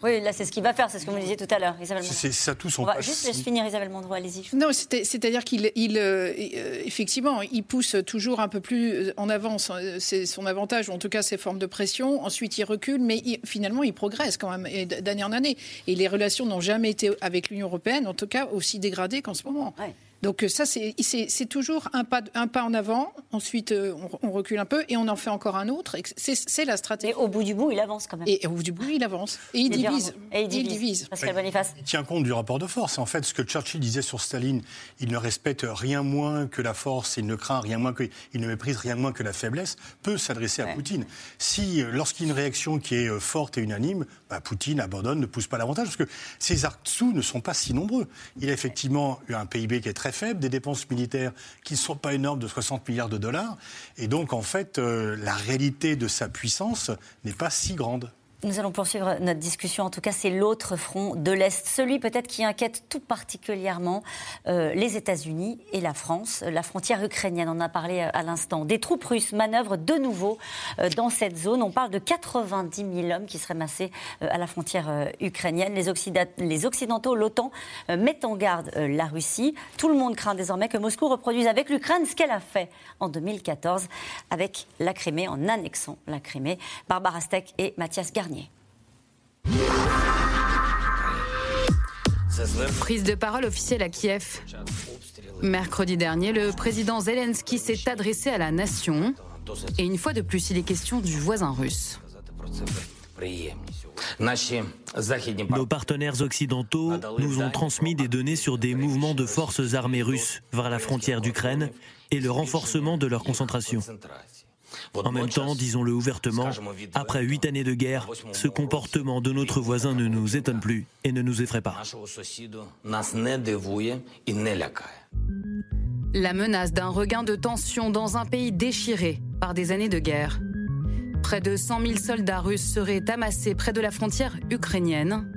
Oui, là, c'est ce qu'il va faire, c'est ce que vous disiez tout à l'heure, C'est ça tout son On va juste laisser finir Isabelle Mondro, allez-y. Non, c'est-à-dire qu'il, il, effectivement, il pousse toujours un peu plus en avance. C'est son avantage, ou en tout cas ses formes de pression. Ensuite, il recule, mais finalement, il progresse quand même d'année en année. Et les relations n'ont jamais été avec l'Union européenne, en tout cas, aussi dégradées qu'en ce moment. Donc euh, ça, c'est toujours un pas, un pas en avant, ensuite euh, on, recule un peu et on en fait encore un autre. C'est la stratégie. Et au bout du bout, il avance quand même. Et, au bout du bout, il avance. Et il, divise. Et il divise. Il tient compte du rapport de force. En fait, ce que Churchill disait sur Staline, il ne respecte rien moins que la force, il ne craint rien moins que, il ne méprise rien moins que la faiblesse, peut s'adresser à Poutine. Si, euh, lorsqu'il y a une réaction qui est forte et unanime, bah, Poutine abandonne, ne pousse pas l'avantage, parce que ces arcs-sous ne sont pas si nombreux. Il a effectivement eu un PIB qui est très faible, des dépenses militaires qui ne sont pas énormes de 60 milliards de dollars. Et donc, en fait, euh, la réalité de sa puissance n'est pas si grande. Nous allons poursuivre notre discussion. En tout cas, c'est l'autre front de l'Est, celui peut-être qui inquiète tout particulièrement euh, les États-Unis et la France. La frontière ukrainienne, on en a parlé à l'instant. Des troupes russes manœuvrent de nouveau euh, dans cette zone. On parle de 90 000 hommes qui seraient massés euh, à la frontière ukrainienne. Les, les Occidentaux, l'OTAN, mettent en garde la Russie. Tout le monde craint désormais que Moscou reproduise avec l'Ukraine ce qu'elle a fait en 2014 avec la Crimée, en annexant la Crimée. Barbara Steck et Mathias Garnier. Prise de parole officielle à Kiev. Mercredi dernier, le président Zelensky s'est adressé à la nation. Et une fois de plus, il est question du voisin russe. Nos partenaires occidentaux nous ont transmis des données sur des mouvements de forces armées russes vers la frontière d'Ukraine et le renforcement de leur concentration. En même temps, disons-le ouvertement, après huit années de guerre, ce comportement de notre voisin ne nous étonne plus et ne nous effraie pas. La menace d'un regain de tension dans un pays déchiré par des années de guerre. Près de 100 000 soldats russes seraient amassés près de la frontière ukrainienne.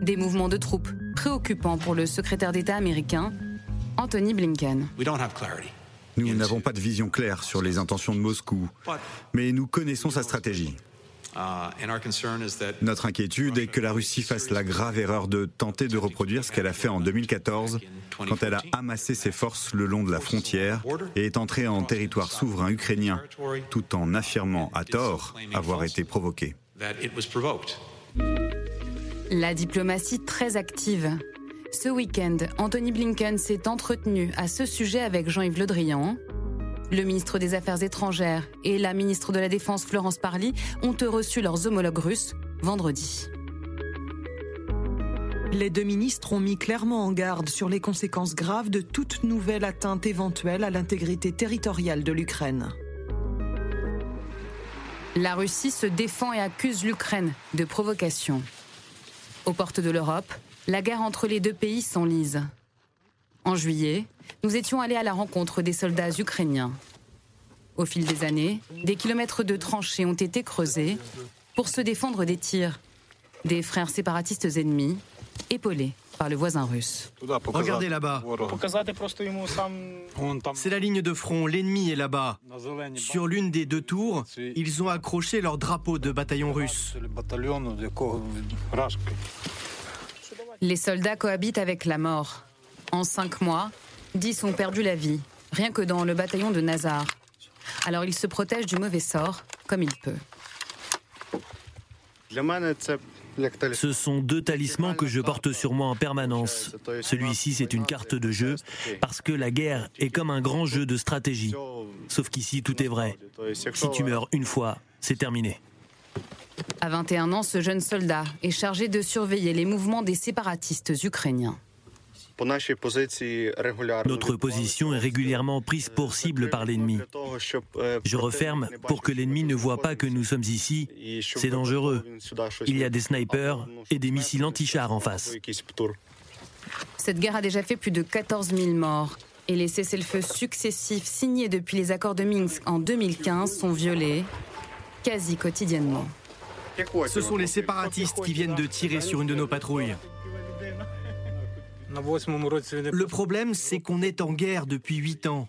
Des mouvements de troupes préoccupants pour le secrétaire d'État américain, Anthony Blinken. Nous n'avons pas de vision claire sur les intentions de Moscou, mais nous connaissons sa stratégie. Notre inquiétude est que la Russie fasse la grave erreur de tenter de reproduire ce qu'elle a fait en 2014 quand elle a amassé ses forces le long de la frontière et est entrée en territoire souverain ukrainien tout en affirmant à tort avoir été provoquée. La diplomatie très active ce week-end, Anthony Blinken s'est entretenu à ce sujet avec Jean-Yves Le Drian. Le ministre des Affaires étrangères et la ministre de la Défense Florence Parly ont reçu leurs homologues russes vendredi. Les deux ministres ont mis clairement en garde sur les conséquences graves de toute nouvelle atteinte éventuelle à l'intégrité territoriale de l'Ukraine. La Russie se défend et accuse l'Ukraine de provocation. Aux portes de l'Europe, la guerre entre les deux pays s'enlise. En juillet, nous étions allés à la rencontre des soldats ukrainiens. Au fil des années, des kilomètres de tranchées ont été creusés pour se défendre des tirs des frères séparatistes ennemis, épaulés par le voisin russe. Regardez là-bas. C'est la ligne de front, l'ennemi est là-bas. Sur l'une des deux tours, ils ont accroché leur drapeau de bataillon russe. Les soldats cohabitent avec la mort. En cinq mois, dix ont perdu la vie, rien que dans le bataillon de Nazar. Alors il se protège du mauvais sort comme il peut. Ce sont deux talismans que je porte sur moi en permanence. Celui-ci, c'est une carte de jeu, parce que la guerre est comme un grand jeu de stratégie. Sauf qu'ici, tout est vrai. Si tu meurs une fois, c'est terminé. À 21 ans, ce jeune soldat est chargé de surveiller les mouvements des séparatistes ukrainiens. Notre position est régulièrement prise pour cible par l'ennemi. Je referme pour que l'ennemi ne voit pas que nous sommes ici. C'est dangereux. Il y a des snipers et des missiles anti-chars en face. Cette guerre a déjà fait plus de 14 000 morts. Et les cessez-le-feu successifs signés depuis les accords de Minsk en 2015 sont violés quasi quotidiennement. Ce sont les séparatistes qui viennent de tirer sur une de nos patrouilles. Le problème, c'est qu'on est en guerre depuis huit ans.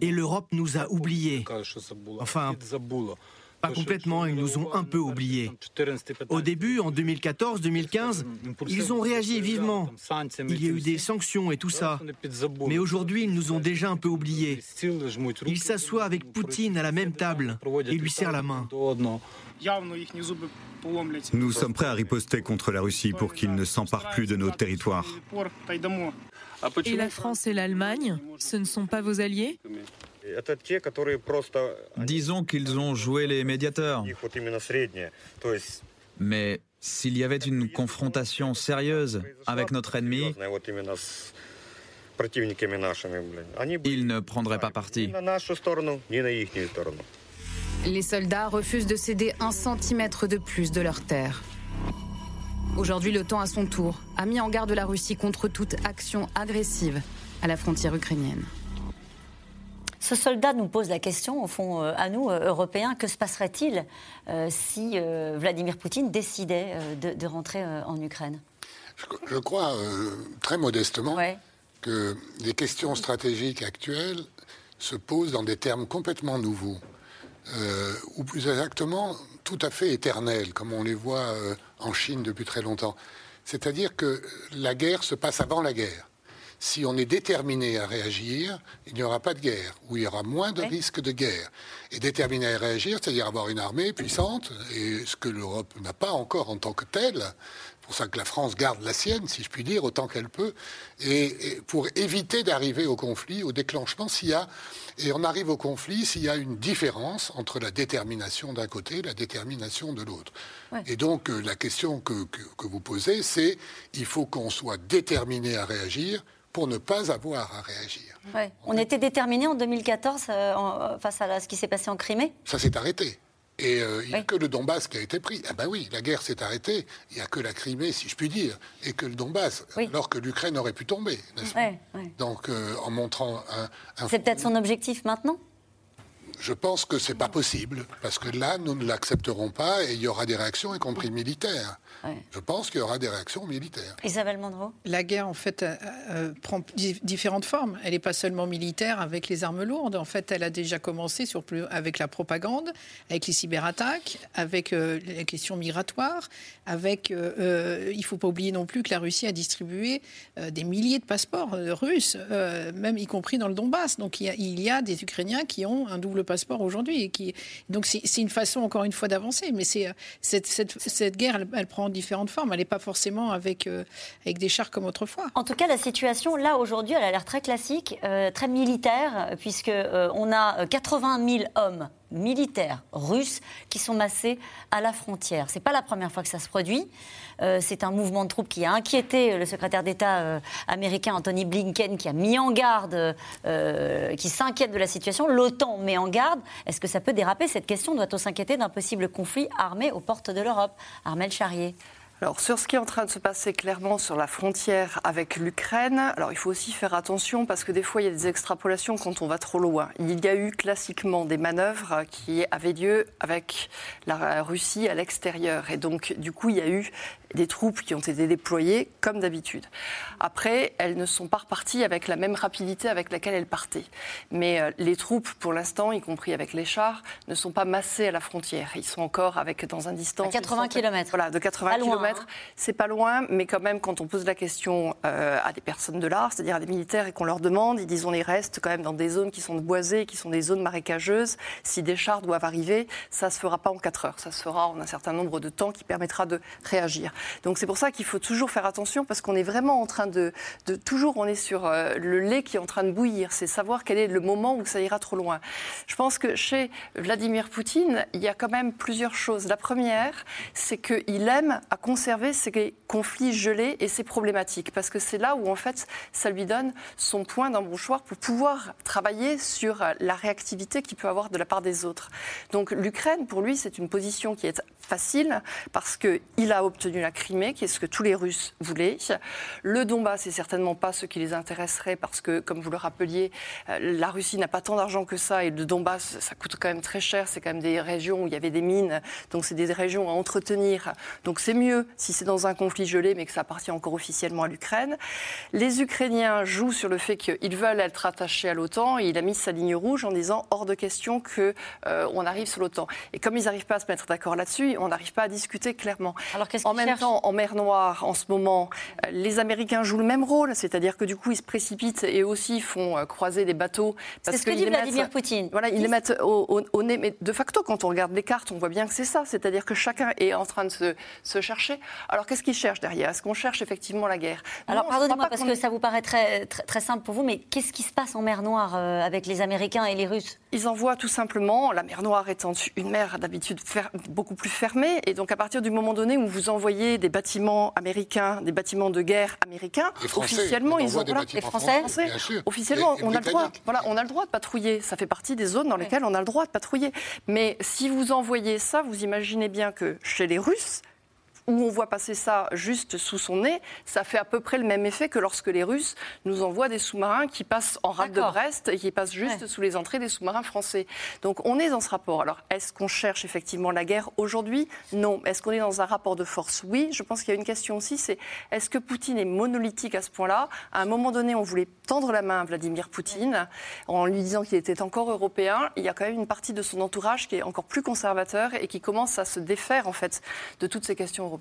Et l'Europe nous a oubliés. Enfin, pas complètement, ils nous ont un peu oubliés. Au début, en 2014-2015, ils ont réagi vivement. Il y a eu des sanctions et tout ça. Mais aujourd'hui, ils nous ont déjà un peu oubliés. Ils s'assoient avec Poutine à la même table et lui serrent la main. Nous sommes prêts à riposter contre la Russie pour qu'il ne s'empare plus de nos territoires. Et la France et l'Allemagne, ce ne sont pas vos alliés? Disons qu'ils ont joué les médiateurs. Mais s'il y avait une confrontation sérieuse avec notre ennemi, ils ne prendraient pas parti. Les soldats refusent de céder un centimètre de plus de leur terre. Aujourd'hui, l'OTAN, à son tour, a mis en garde la Russie contre toute action agressive à la frontière ukrainienne. Ce soldat nous pose la question, au fond, euh, à nous, euh, Européens, que se passerait-il euh, si Vladimir Poutine décidait de, rentrer en Ukraine? Je, crois très modestement que les questions stratégiques actuelles se posent dans des termes complètement nouveaux. Euh, ou plus exactement tout à fait éternels, comme on les voit euh, en Chine depuis très longtemps. C'est-à-dire que la guerre se passe avant la guerre. Si on est déterminé à réagir, il n'y aura pas de guerre, ou il y aura moins de risques de guerre. Et déterminé à réagir, c'est-à-dire avoir une armée puissante, et ce que l'Europe n'a pas encore en tant que telle, pour ça que la France garde la sienne, si je puis dire, autant qu'elle peut, et, pour éviter d'arriver au conflit, au déclenchement, s'il y a, et on arrive au conflit s'il y a une différence entre la détermination d'un côté et la détermination de l'autre. Et donc euh, la question que, vous posez, c'est il faut qu'on soit déterminé à réagir pour ne pas avoir à réagir. On était déterminé en 2014 euh, face à ce qui s'est passé en Crimée? Ça s'est arrêté. Et euh, il n'y a que le Donbass qui a été pris. Ah ben oui, la guerre s'est arrêtée. Il n'y a que la Crimée, si je puis dire, et que le Donbass, alors que l'Ukraine aurait pu tomber. Donc euh, en montrant un... C'est peut-être son objectif maintenant? Je pense que c'est pas possible, parce que là, nous ne l'accepterons pas et il y aura des réactions, y compris militaires. Je pense qu'il y aura des réactions militaires. Isabelle Mandreau La guerre, en fait, euh, euh, prend différentes formes. Elle n'est pas seulement militaire avec les armes lourdes. En fait, elle a déjà commencé sur plus, avec la propagande, avec les cyberattaques, avec euh, les questions migratoires, avec. il ne faut pas oublier non plus que la Russie a distribué des milliers de passeports russes, même y compris dans le Donbass. Donc il y, a, il y a des Ukrainiens qui ont un double passeport aujourd'hui. Qui... Donc c'est une façon, encore une fois, d'avancer. Mais c'est cette, cette, cette, guerre, elle, prend différentes formes. Elle n'est pas forcément avec, euh, avec des chars comme autrefois. En tout cas, la situation, là, aujourd'hui, elle a l'air très classique, euh, très militaire, puisqu'on euh, on a 80 000 hommes militaires russes qui sont massés à la frontière. C'est pas la première fois que ça se produit. Euh, c'est un mouvement de troupes qui a inquiété le secrétaire d'État euh, américain Anthony Blinken, qui a mis en garde, euh, qui s'inquiète de la situation. L'OTAN met en garde. Est-ce que ça peut déraper Cette question? Doit-on s'inquiéter d'un possible conflit armé aux portes de l'Europe? Armel Charrier. Alors sur ce qui est en train de se passer clairement sur la frontière avec l'Ukraine, alors il faut aussi faire attention parce que des fois il y a des extrapolations quand on va trop loin. Il y a eu classiquement des manœuvres qui avaient lieu avec la Russie à l'extérieur et donc du coup il y a eu des troupes qui ont été déployées comme d'habitude. Après, elles ne sont pas reparties avec la même rapidité avec laquelle elles partaient. Mais euh, les troupes, pour l'instant, y compris avec les chars, ne sont pas massées à la frontière. Ils sont encore avec dans un distance. À 80 km. Voilà, de 80 km. Hein. C'est pas loin, mais quand même, quand on pose la question euh, à des personnes de l'art, c'est-à-dire à des militaires, et qu'on leur demande, ils disent on y reste quand même dans des zones qui sont boisées, qui sont des zones marécageuses. Si des chars doivent arriver, ça se fera pas en 4 heures. Ça se fera en un certain nombre de temps qui permettra de réagir. Donc c'est pour ça qu'il faut toujours faire attention parce qu'on est vraiment en train de, toujours, on est sur euh, le lait qui est en train de bouillir. C'est savoir quel est le moment où ça ira trop loin. Je pense que chez Vladimir Poutine, il y a quand même plusieurs choses. La première, c'est qu'il aime à conserver ces conflits gelés et ces problématiques parce que c'est là où en fait ça lui donne son point d'embouchoir pour pouvoir travailler sur la réactivité qu'il peut avoir de la part des autres. Donc l'Ukraine, pour lui, c'est une position qui est facile parce qu'il a obtenu la Crimée, qui est ce que tous les Russes voulaient. Le Donbass, c'est certainement pas ce qui les intéresserait parce que, comme vous le rappeliez, euh, la Russie n'a pas tant d'argent que ça et le Donbass, ça coûte quand même très cher. C'est quand même des régions où il y avait des mines, donc c'est des régions à entretenir. Donc c'est mieux si c'est dans un conflit gelé, mais que ça appartient encore officiellement à l'Ukraine. Les Ukrainiens jouent sur le fait qu'ils veulent être attachés à l'OTAN et il a mis sa ligne rouge en disant hors de question qu'on euh, arrive sur l'OTAN. Et comme ils n'arrivent pas à se mettre d'accord là-dessus, on n'arrive pas à discuter clairement. Alors, en même temps, en mer Noire, en ce moment, euh, les Américains jouent le même rôle, c'est-à-dire que du coup, ils se précipitent et aussi font euh, croiser des bateaux. C'est ce que dit Vladimir Poutine. Voilà, ils les mettent au, nez. Mais de facto, quand on regarde les cartes, on voit bien que c'est ça. C'est-à-dire que chacun est en train de se, chercher. Alors, qu'est-ce qu'ils cherchent derrière? Est-ce qu'on cherche effectivement la guerre? Alors, pardonnez-moi, parce que ça vous paraît très, très, simple pour vous, mais qu'est-ce qui se passe en mer Noire euh, avec les Américains et les Russes? Ils envoient tout simplement, la mer Noire étant une mer d'habitude beaucoup plus fermée, et donc à partir du moment donné où vous envoyez des bâtiments américains, des bâtiments de guerre américains, officiellement ils ont des les Français, officiellement on a le droit, voilà, on a le droit de patrouiller. Ça fait partie des zones dans lesquelles on a le droit de patrouiller. Mais si vous envoyez ça, vous imaginez bien que chez les Russes, où on voit passer ça juste sous son nez, ça fait à peu près le même effet que lorsque les Russes nous envoient des sous-marins qui passent en rade de Brest et qui passent juste sous les entrées des sous-marins français. Donc on est dans ce rapport. Alors est-ce qu'on cherche effectivement la guerre aujourd'hui? Non. Est-ce qu'on est dans un rapport de force? Oui. Je pense qu'il y a une question aussi, c'est est-ce que Poutine est monolithique à ce point-là? À un moment donné, on voulait tendre la main à Vladimir Poutine en lui disant qu'il était encore européen. Il y a quand même une partie de son entourage qui est encore plus conservateur et qui commence à se défaire en fait de toutes ces questions européennes.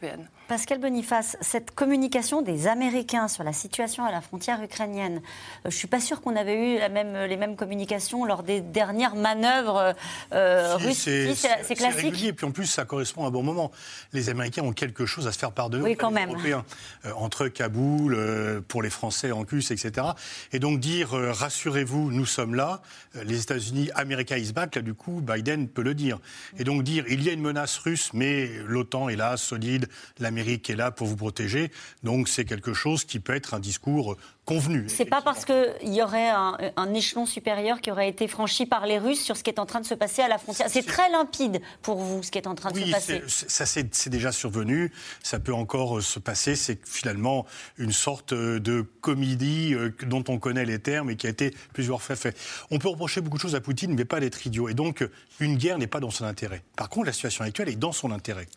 Pascal Boniface, cette communication des Américains sur la situation à la frontière ukrainienne, euh, je ne suis pas sûr qu'on avait eu la même, les mêmes communications lors des dernières manœuvres euh, russes. C'est classique. Et puis en plus, ça correspond à un bon moment. Les Américains ont quelque chose à se faire pardonner oui, quand même. Européens, euh, entre Kaboul, pour les Français en plus, etc. Et donc dire, rassurez-vous, nous sommes là, les États-Unis, America is back, là du coup, Biden peut le dire. Et donc dire, il y a une menace russe, mais l'OTAN est là, solide, l'Amérique est là pour vous protéger. Donc c'est quelque chose qui peut être un discours convenu. C'est pas parce qu'il y aurait un, échelon supérieur qui aurait été franchi par les Russes sur ce qui est en train de se passer à la frontière. C'est très limpide pour vous ce qui est en train de se passer. Ça c'est déjà survenu. Ça peut encore euh, se passer. C'est finalement une sorte euh, de comédie euh, dont on connaît les termes et qui a été plusieurs fois fait. On peut reprocher beaucoup de choses à Poutine, mais pas d'être idiot. Et donc une guerre n'est pas dans son intérêt. Par contre, la situation actuelle est dans son intérêt.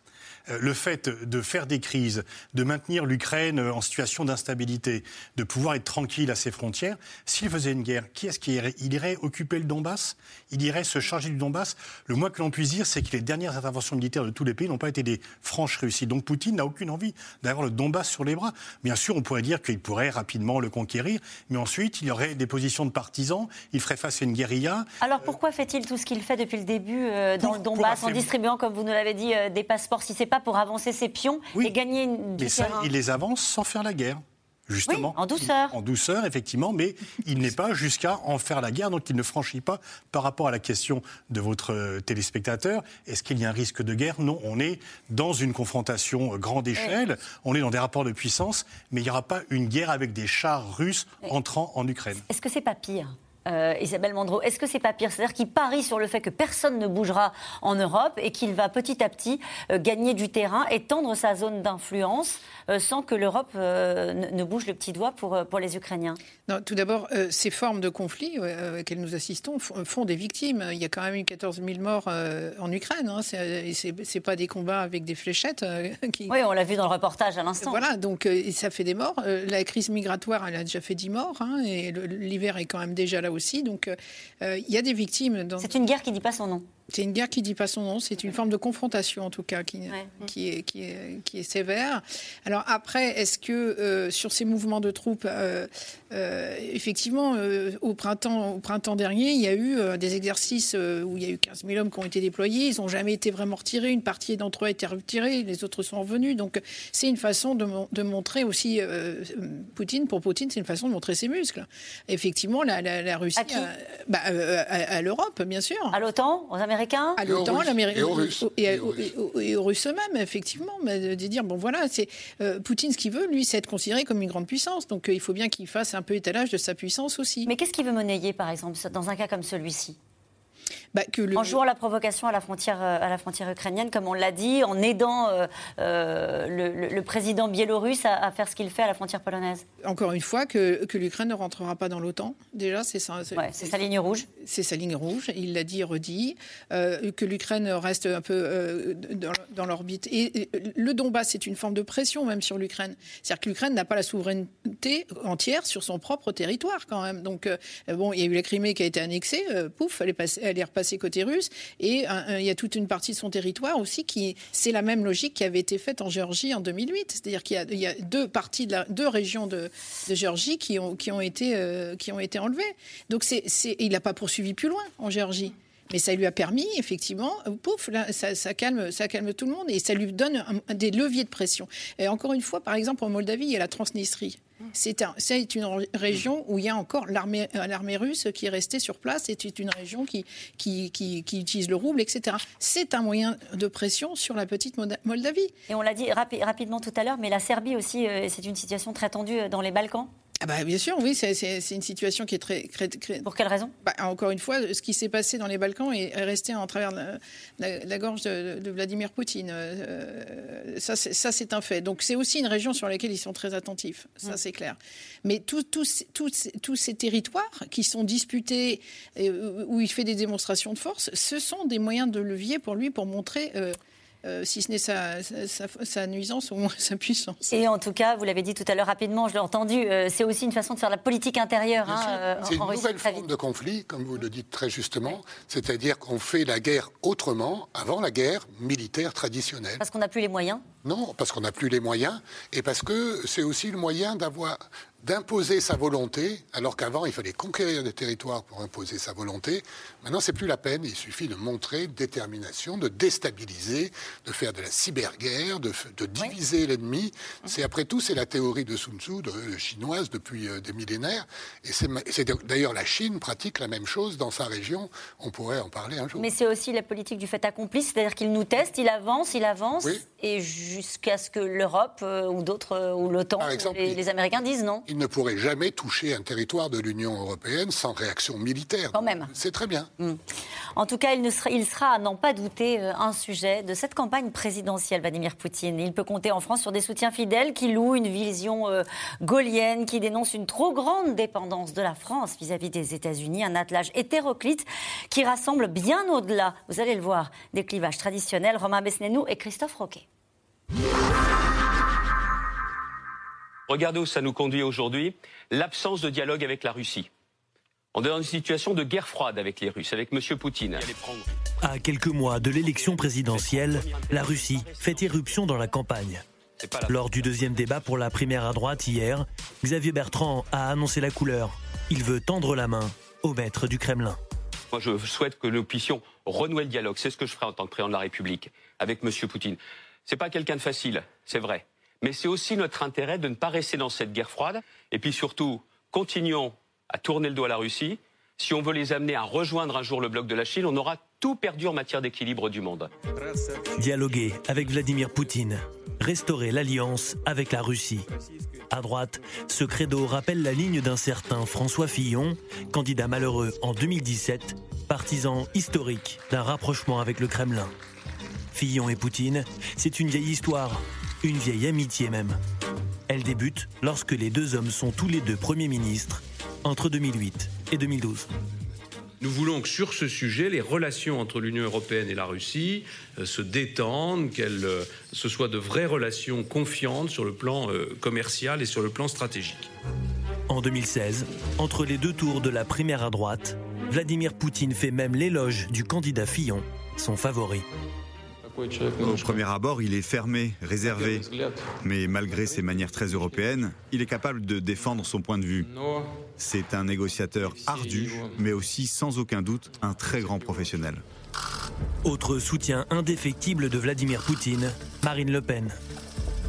Euh, le fait de faire des crises, de maintenir l'Ukraine en situation d'instabilité, de pouvoir être tranquille à ses frontières, s'il faisait une guerre, qui est-ce qui irait? Il irait occuper le Donbass? Il irait se charger du Donbass? Le moins que l'on puisse dire, c'est que les dernières interventions militaires de tous les pays n'ont pas été des franches réussites. Donc Poutine n'a aucune envie d'avoir le Donbass sur les bras. Bien sûr, on pourrait dire qu'il pourrait rapidement le conquérir, mais ensuite, il y aurait des positions de partisans, il ferait face à une guérilla. Alors pourquoi fait-il tout ce qu'il fait depuis le début euh, dans le Donbass, en distribuant, comme vous nous l'avez dit, euh, des passeports Si c'est pas pour avancer ses pions et gagner une, du mais ça, il les avance sans faire la guerre. Justement. en douceur. En douceur, effectivement, mais il n'est pas jusqu'à en faire la guerre, donc il ne franchit pas par rapport à la question de votre euh, téléspectateur. Est-ce qu'il y a un risque de guerre? Non, on est dans une confrontation euh, grande échelle, on est dans des rapports de puissance, mais il n'y aura pas une guerre avec des chars russes entrant en Ukraine. Est-ce que c'est pas pire? Euh, Isabelle Mandreau, est-ce que c'est pas pire? C'est-à-dire qu'il parie sur le fait que personne ne bougera en Europe et qu'il va petit à petit euh, gagner du terrain, étendre sa zone d'influence euh, sans que l'Europe ne, bouge le petit doigt pour, pour les Ukrainiens? Non, Tout d'abord, ces formes de conflit auxquelles nous assistons font des victimes. Il y a quand même eu 14 000 morts en Ukraine. Hein. C'est pas des combats avec des fléchettes. Qui... Oui, on l'a vu dans le reportage à l'instant. Voilà, donc ça fait des morts. la crise migratoire, elle a déjà fait 10 morts. Hein, et l'hiver est quand même déjà là aussi. Donc euh, il y a des victimes. C'est une guerre qui ne dit pas son nom. C'est une guerre qui ne dit pas son nom, c'est une forme de confrontation en tout cas qui, qui, est, qui, est, qui, est, sévère. Alors après, est-ce que euh, sur ces mouvements de troupes, euh, euh, effectivement, au, printemps, au printemps dernier, il y a eu des exercices où il y a eu 15 000 hommes qui ont été déployés, ils n'ont jamais été vraiment retirés, une partie d'entre eux a été retirée, les autres sont revenus. Donc c'est une façon de, de montrer aussi, Poutine, pour Poutine, c'est une façon de montrer ses muscles. Effectivement, la, la, Russie... À, qui bah, à, l'Europe, bien sûr. À l'OTAN, aux Américains à l'OTAN, l'Amérique et aux Russes. Et, aux Russes eux-mêmes, effectivement. de dire, bon voilà, c'est euh, Poutine, ce qu'il veut, lui, c'est être considéré comme une grande puissance. Donc euh, il faut bien qu'il fasse un peu étalage de sa puissance aussi. Mais qu'est-ce qu'il veut monnayer, par exemple, dans un cas comme celui-ci? Bah, que En jouant la provocation à la frontière, euh, à la frontière ukrainienne, comme on l'a dit, en aidant euh, euh, le, président biélorusse à, faire ce qu'il fait à la frontière polonaise. Encore une fois, que, que l'Ukraine ne rentrera pas dans l'OTAN. Déjà, c'est ça. C'est sa ligne rouge. C'est sa ligne rouge. Il l'a dit et redit. que l'Ukraine reste un peu dans, dans l'orbite. Et, le Donbass, c'est une forme de pression même sur l'Ukraine. C'est-à-dire que l'Ukraine n'a pas la souveraineté entière sur son propre territoire quand même. Donc, bon, il y a eu la Crimée qui a été annexée. pouf, elle est, passée, elle est repassée côté russe. Et il y a toute une partie de son territoire aussi qui, c'est la même logique qui avait été faite en Géorgie en 2008. C'est-à-dire qu'il y, a deux parties, de la, deux régions de, Géorgie qui ont, qui ont été, euh, qui ont été enlevées. Donc c'est, il n'a pas poursuivi plus loin en Géorgie. Mais ça lui a permis, effectivement, pouf, là, ça, calme, ça calme tout le monde et ça lui donne des leviers de pression. Et encore une fois, par exemple, en Moldavie, il y a la Transnistrie. C'est un, une région où il y a encore l'armée euh, russe qui est restée sur place. C'est une région qui, qui, utilise le rouble, etc. C'est un moyen de pression sur la petite Moldavie. Et on l'a dit rapidement tout à l'heure, mais la Serbie aussi, euh, c'est une situation très tendue euh, dans les Balkans ah bah, bien sûr, oui, c'est une situation qui est très... Pour quelle raison? Bah, Encore une fois, ce qui s'est passé dans les Balkans est resté en travers la, la, gorge de, Vladimir Poutine. Euh, ça, c'est un fait. Donc c'est aussi une région sur laquelle ils sont très attentifs, ça mm. c'est clair. Mais tous ces territoires qui sont disputés, où il fait des démonstrations de force, ce sont des moyens de levier pour lui pour montrer... Euh, euh, si ce n'est sa, nuisance, au moins sa puissance. Et en tout cas, vous l'avez dit tout à l'heure rapidement, je l'ai entendu, euh, c'est aussi une façon de faire la politique intérieure. Hein, euh, c'est une nouvelle forme de conflit, comme vous le dites très justement, c'est-à-dire qu'on fait la guerre autrement, avant la guerre militaire traditionnelle. Parce qu'on n'a plus les moyens Non, parce qu'on n'a plus les moyens, et parce que c'est aussi le moyen d'avoir d'imposer sa volonté, alors qu'avant il fallait conquérir des territoires pour imposer sa volonté. Maintenant, c'est plus la peine. Il suffit de montrer détermination, de déstabiliser, de faire de la cyberguerre, de, de diviser l'ennemi. C'est après tout, c'est la théorie de Sun Tzu, de, chinoise depuis euh, des millénaires. Et c'est d'ailleurs la Chine pratique la même chose dans sa région. On pourrait en parler un jour. Mais c'est aussi la politique du fait accompli, c'est-à-dire qu'il nous teste, il avance, il avance, et jusqu'à ce que l'Europe euh, ou d'autres euh, ou l'OTAN, les, les Américains disent non il ne pourrait jamais toucher un territoire de l'Union européenne sans réaction militaire. Quand même. C'est très bien. Hmm. En tout cas, il, ne sera, il sera, à n'en pas douter, euh, un sujet de cette campagne présidentielle, Vladimir Poutine. Il peut compter en France sur des soutiens fidèles qui louent une vision euh, gaulienne, qui dénonce une trop grande dépendance de la France vis-à-vis des États-Unis, un attelage hétéroclite qui rassemble bien au-delà, vous allez le voir, des clivages traditionnels. Romain Besnénou et Christophe Roquet. Regardez où ça nous conduit aujourd'hui, l'absence de dialogue avec la Russie. On est dans une situation de guerre froide avec les Russes, avec M. Poutine. À quelques mois de l'élection présidentielle, la Russie fait irruption dans la campagne. Lors du deuxième débat pour la primaire à droite hier, Xavier Bertrand a annoncé la couleur. Il veut tendre la main au maître du Kremlin. Moi, je souhaite que nous puissions renouer le dialogue. C'est ce que je ferai en tant que président de la République avec M. Poutine. C'est pas quelqu'un de facile, c'est vrai mais c'est aussi notre intérêt de ne pas rester dans cette guerre froide. Et puis surtout, continuons à tourner le dos à la Russie. Si on veut les amener à rejoindre un jour le bloc de la Chine, on aura tout perdu en matière d'équilibre du monde. Dialoguer avec Vladimir Poutine, restaurer l'alliance avec la Russie. À droite, ce credo rappelle la ligne d'un certain François Fillon, candidat malheureux en 2017, partisan historique d'un rapprochement avec le Kremlin. Fillon et Poutine, c'est une vieille histoire, une vieille amitié même. Elle débute lorsque les deux hommes sont tous les deux premiers ministres entre 2008 et 2012. Nous voulons que sur ce sujet, les relations entre l'Union européenne et la Russie euh, se détendent, qu'elles euh, ce soient de vraies relations confiantes sur le plan euh, commercial et sur le plan stratégique. En 2016, entre les deux tours de la primaire à droite, Vladimir Poutine fait même l'éloge du candidat Fillon, son favori. Au premier abord, il est fermé, réservé. Mais malgré ses manières très européennes, il est capable de défendre son point de vue. C'est un négociateur ardu, mais aussi sans aucun doute un très grand professionnel. Autre soutien indéfectible de Vladimir Poutine, Marine Le Pen.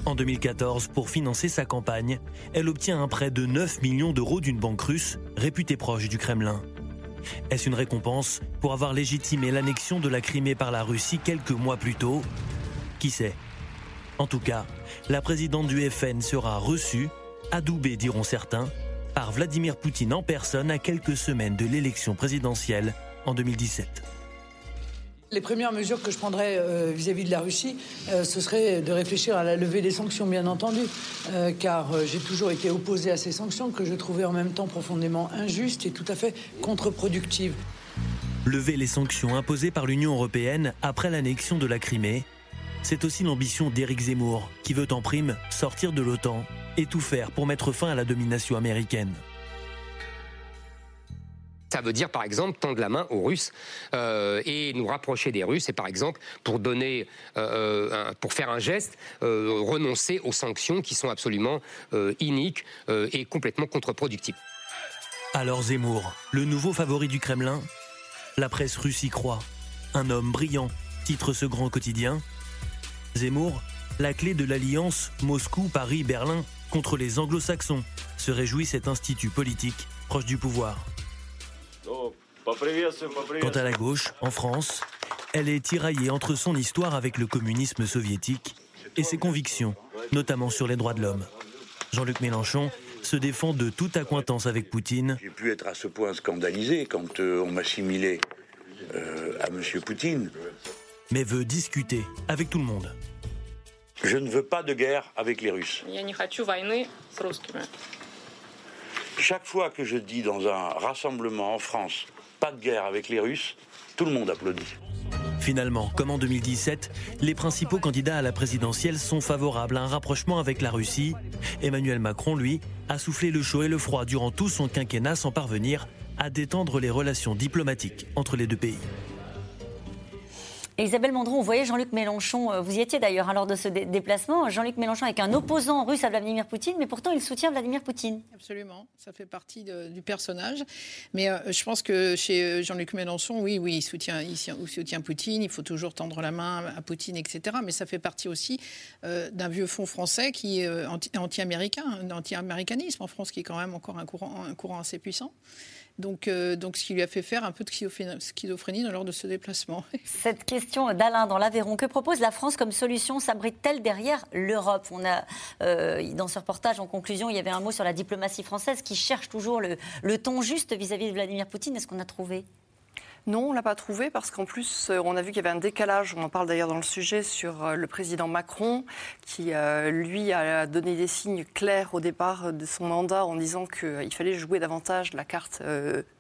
En 2014, pour financer sa campagne, elle obtient un prêt de 9 millions d'euros d'une banque russe réputée proche du Kremlin. Est-ce une récompense pour avoir légitimé l'annexion de la Crimée par la Russie quelques mois plus tôt? Qui sait? En tout cas, la présidente du FN sera reçue, adoubée diront certains, par Vladimir Poutine en personne à quelques semaines de l'élection présidentielle en 2017. Les premières mesures que je prendrais euh, vis-à-vis de la Russie, euh, ce serait de réfléchir à la levée des sanctions, bien entendu, euh, car j'ai toujours été opposé à ces sanctions que je trouvais en même temps profondément injustes et tout à fait contre-productives. Lever les sanctions imposées par l'Union européenne après l'annexion de la Crimée, c'est aussi l'ambition d'Éric Zemmour, qui veut en prime sortir de l'OTAN et tout faire pour mettre fin à la domination américaine. Ça veut dire, par exemple, tendre la main aux Russes euh, et nous rapprocher des Russes. Et par exemple, pour donner, euh, pour faire un geste, euh, renoncer aux sanctions qui sont absolument iniques et complètement contre-productives. Alors Zemmour, le nouveau favori du Kremlin, la presse russe y croit. Un homme brillant, titre ce grand quotidien. Zemmour, la clé de l'alliance Moscou-Paris-Berlin contre les anglo-saxons, se réjouit cet institut politique proche du pouvoir. Quant à la gauche, en France, elle est tiraillée entre son histoire avec le communisme soviétique et ses convictions, notamment sur les droits de l'homme. Jean-Luc Mélenchon se défend de toute accointance avec Poutine. J'ai pu être à ce point scandalisé quand euh, on m'assimilait euh, à M. Poutine. Mais veut discuter avec tout le monde. Je ne veux pas de guerre avec les Russes. Chaque fois que je dis dans un rassemblement en France pas de guerre avec les Russes, tout le monde applaudit. Finalement, comme en 2017, les principaux candidats à la présidentielle sont favorables à un rapprochement avec la Russie. Emmanuel Macron, lui, a soufflé le chaud et le froid durant tout son quinquennat sans parvenir à détendre les relations diplomatiques entre les deux pays. Isabelle Mandron, vous voyez Jean-Luc Mélenchon, euh, vous y étiez d'ailleurs hein, lors de ce déplacement, Jean-Luc Mélenchon avec un opposant russe à Vladimir Poutine, mais pourtant il soutient Vladimir Poutine. Absolument, ça fait partie du personnage. Mais euh, je pense que chez euh, Jean-Luc Mélenchon, oui, oui, il soutient, Poutine, il faut toujours tendre la main à Poutine, etc. Mais ça fait partie aussi d'un vieux fond français qui est anti-américain, anti-américanisme en France, qui est quand même encore un courant assez puissant. Donc, euh, donc, ce qui lui a fait faire un peu de schizophrénie lors de ce déplacement. Cette question d'Alain dans l'Aveyron, que propose la France comme solution S'abrite-t-elle derrière l'Europe? On a, euh, dans ce reportage, en conclusion, il y avait un mot sur la diplomatie française qui cherche toujours le, le ton juste vis-à-vis de Vladimir Poutine. Est-ce qu'on a trouvé? Non, on l'a pas trouvé parce qu'en plus, euh, on a vu qu'il y avait un décalage. On en parle d'ailleurs dans le sujet sur euh, le président Macron, qui euh, lui a donné des signes clairs au départ de son mandat en disant qu'il fallait jouer davantage la carte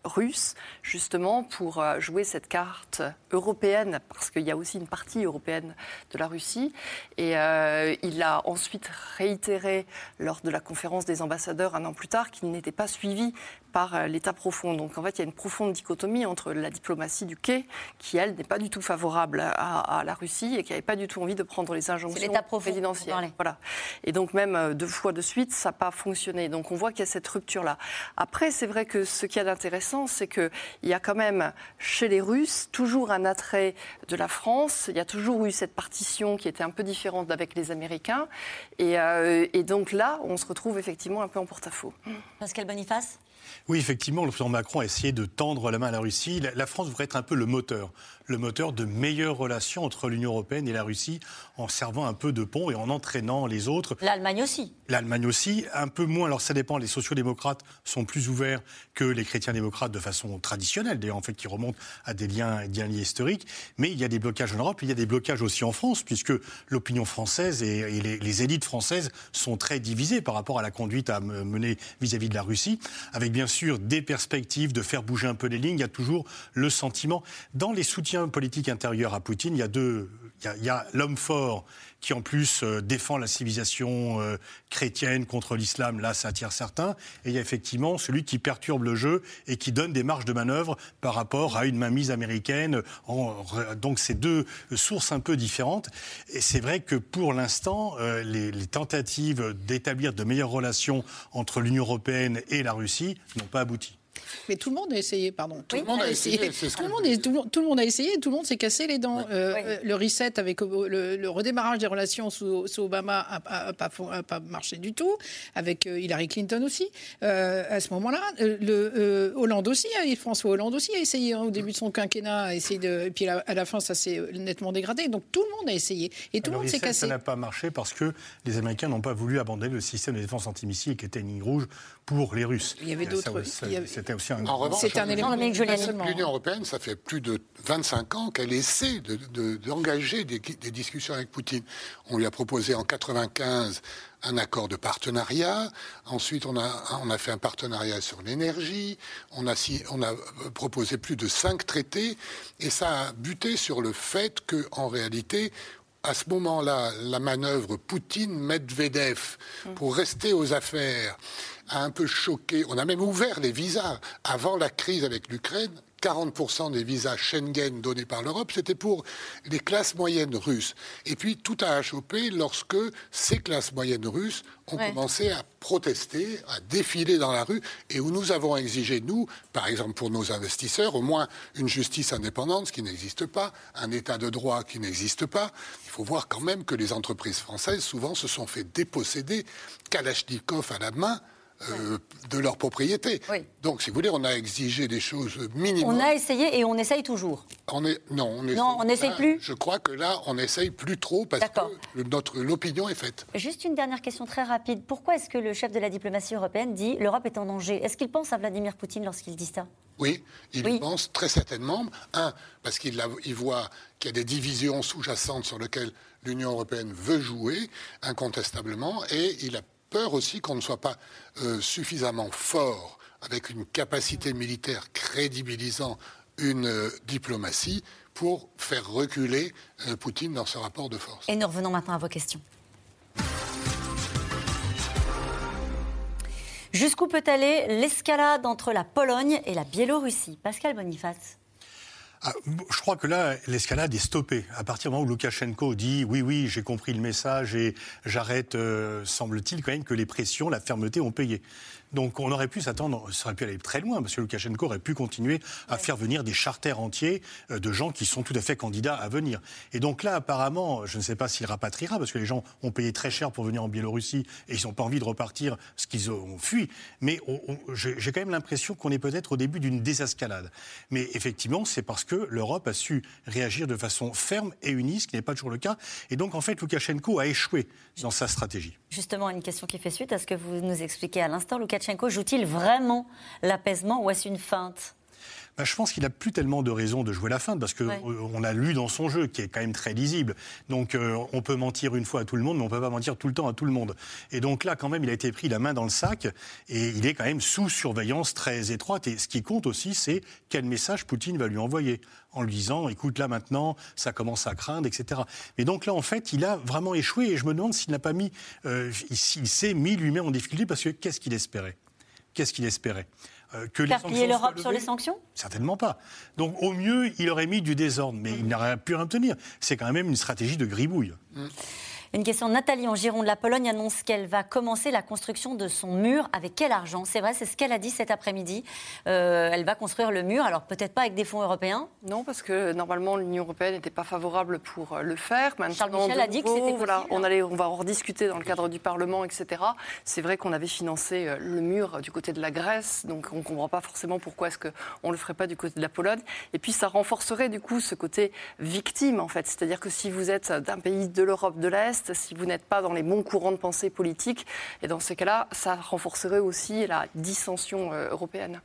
russe, justement pour jouer cette carte européenne, parce qu'il y a aussi une partie européenne de la Russie. Et il a ensuite réitéré lors de la conférence des ambassadeurs un an plus tard qu'il n'était pas suivi par l'État profond. Donc en fait, il y a une profonde dichotomie entre la diplomatie du quai, qui, elle, n'est pas du tout favorable à, la Russie et qui n'avait pas du tout envie de prendre les injonctions présidentielles. Voilà. Et donc, même euh, deux fois de suite, ça n'a pas fonctionné. Donc, on voit qu'il y a cette rupture-là. Après, c'est vrai que ce qu'il y a d'intéressant, c'est qu'il y a quand même, chez les Russes, toujours un attrait de la France. Il y a toujours eu cette partition qui était un peu différente d'avec les Américains. Et, euh, et donc là, on se retrouve effectivement un peu en porte-à-faux. Pascal Boniface? Oui, effectivement, le président Macron a essayé de tendre la main à la Russie. La, France devrait être un peu le moteur, le moteur de meilleures relations entre l'Union européenne et la Russie, en servant un peu de pont et en entraînant les autres. L'Allemagne aussi. L'Allemagne aussi, un peu moins. Alors ça dépend. Les sociaux-démocrates sont plus ouverts que les chrétiens-démocrates de façon traditionnelle, d'ailleurs en fait, qui remontent à des liens, des liens historiques. Mais il y a des blocages en Europe, il y a des blocages aussi en France, puisque l'opinion française et, les, les, élites françaises sont très divisées par rapport à la conduite à mener vis-à-vis de la Russie, avec bien sûr des perspectives de faire bouger un peu les lignes. Il y a toujours le sentiment dans les soutiens politiques intérieurs à Poutine, il y a deux, il y a, l'homme fort qui en plus euh, défend la civilisation euh, chrétienne contre l'islam, là ça attire certains, et il y a effectivement celui qui perturbe le jeu et qui donne des marges de manœuvre par rapport à une mainmise américaine. donc c'est deux sources un peu différentes, et c'est vrai que pour l'instant, euh, les, tentatives d'établir de meilleures relations entre l'Union européenne et la Russie n'ont pas abouti. Mais tout le monde a essayé, pardon. Tout le monde a essayé. Tout, le monde tout, le monde a essayé, tout le monde s'est cassé les dents. Euh, euh, le reset avec euh, le, redémarrage des relations sous, Obama n'a pas, marché du tout, avec Hillary Clinton aussi. à ce moment-là, le Hollande aussi, François Hollande aussi a essayé hein, au début de son quinquennat, a essayé de, et puis à la fin, ça s'est nettement dégradé. Donc tout le monde a essayé et tout le monde s'est cassé. Ça n'a pas marché parce que les Américains n'ont pas voulu abandonner le système de défense antimissile qui était une ligne rouge pour les Russes. Il y avait d'autres. C'était aussi un. En revanche, un élément. L'Union européenne, ça fait plus de 25 ans qu'elle essaie d'engager de, des, discussions avec Poutine. On lui a proposé en 95 un accord de partenariat. Ensuite, on a, on a fait un partenariat sur l'énergie. On a, on a proposé plus de cinq traités. Et ça a buté sur le fait qu'en réalité, à ce moment-là, la manœuvre Poutine-Medvedev pour rester aux affaires a un peu choqué. On a même ouvert les visas avant la crise avec l'Ukraine. 40% des visas Schengen donnés par l'Europe, c'était pour les classes moyennes russes. Et puis tout a achoppé lorsque ces classes moyennes russes ont commencé à protester, à défiler dans la rue, et où nous avons exigé, nous, par exemple pour nos investisseurs, au moins une justice indépendante, ce qui n'existe pas, un état de droit qui n'existe pas. Il faut voir quand même que les entreprises françaises, souvent, se sont fait déposséder, Kalachnikov à la main, euh, de leur propriété. Donc, si vous voulez, on a exigé des choses minimum. On a essayé et on essaye toujours. On est, non, on non, on n'essaye plus. Je crois que là, on n'essaye plus trop parce que notre l'opinion est faite. Juste une dernière question très rapide. Pourquoi est-ce que le chef de la diplomatie européenne dit l'Europe est en danger Est-ce qu'il pense à Vladimir Poutine lorsqu'il dit ça? Oui, il pense très certainement. Un, parce qu'il il voit qu'il y a des divisions sous-jacentes sur lesquelles l'Union européenne veut jouer, incontestablement, et il a peur aussi qu'on ne soit pas euh, suffisamment fort avec une capacité militaire crédibilisant une euh, diplomatie pour faire reculer euh, Poutine dans ce rapport de force. Et nous revenons maintenant à vos questions. Jusqu'où peut aller l'escalade entre la Pologne et la Biélorussie? Pascal Boniface ah, je crois que là, l'escalade est stoppée. À partir du moment où Loukachenko dit oui, oui, j'ai compris le message et j'arrête, euh, semble-t-il quand même que les pressions, la fermeté ont payé. Donc on aurait pu s'attendre, ça aurait pu aller très loin, parce que Loukachenko aurait pu continuer à faire venir des charters entiers euh, de gens qui sont tout à fait candidats à venir. Et donc là, apparemment, je ne sais pas s'il rapatriera, parce que les gens ont payé très cher pour venir en Biélorussie et ils n'ont pas envie de repartir ce qu'ils ont fui. Mais j'ai quand même l'impression qu'on est peut-être au début d'une désescalade. Mais effectivement, c'est parce que l'Europe a su réagir de façon ferme et unie, ce qui n'est pas toujours le cas. Et donc, en fait, Loukachenko a échoué dans sa stratégie. Justement, une question qui fait suite à ce que vous nous expliquez à l'instant. Loukachenko joue-t-il vraiment l'apaisement ou est-ce une feinte? Bah, je pense qu'il n'a plus tellement de raisons de jouer la feinte parce qu'on a lu dans son jeu qui est quand même très lisible. Donc euh, on peut mentir une fois à tout le monde, mais on ne peut pas mentir tout le temps à tout le monde. Et donc là, quand même, il a été pris la main dans le sac et il est quand même sous surveillance très étroite. Et ce qui compte aussi, c'est quel message Poutine va lui envoyer en lui disant écoute là maintenant ça commence à craindre etc. Mais donc là en fait il a vraiment échoué et je me demande s'il n'a pas mis euh, s'il s'est mis lui-même en difficulté parce que qu'est-ce qu'il espérait? Qu'est-ce qu'il espérait? Euh, que Faire plier l'Europe sur les sanctions? Certainement pas. Donc au mieux, il aurait mis du désordre, mais il n'aurait pu rien tenir. C'est quand même une stratégie de gribouille. Mm. Une question de Nathalie en Gironde. La Pologne annonce qu'elle va commencer la construction de son mur. Avec quel argent? C'est vrai, c'est ce qu'elle a dit cet après-midi. Euh, elle va construire le mur, alors peut-être pas avec des fonds européens Non, parce que normalement l'Union européenne n'était pas favorable pour euh, le faire. Maintenant, Charles Michel a dit que c'était voilà, on, allait, on va en rediscuter dans le cadre du Parlement, etc. C'est vrai qu'on avait financé euh, le mur du côté de la Grèce, donc on ne comprend pas forcément pourquoi est-ce qu'on ne le ferait pas du côté de la Pologne. Et puis ça renforcerait du coup ce côté victime, en fait. C'est-à-dire que si vous êtes d'un pays de l'Europe de l'Est, si vous n'êtes pas dans les bons courants de pensée politique, et dans ces cas-là, ça renforcerait aussi la dissension euh, européenne.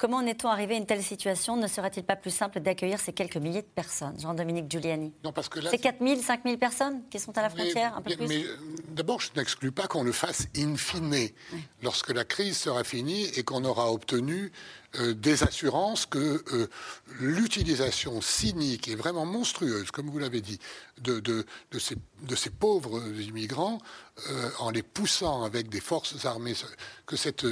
Comment en est-on arrivé à une telle situation Ne serait-il pas plus simple d'accueillir ces quelques milliers de personnes Jean-Dominique Giuliani? Non, parce que là. C'est 4 000, 5 000 personnes qui sont à la frontière, un peu plus? Mais euh, d'abord, je n'exclus pas qu'on le fasse in fine, lorsque la crise sera finie et qu'on aura obtenu euh, des assurances que euh, l'utilisation cynique et vraiment monstrueuse, comme vous l'avez dit, de, ces, pauvres immigrants, euh, en les poussant avec des forces armées, que cette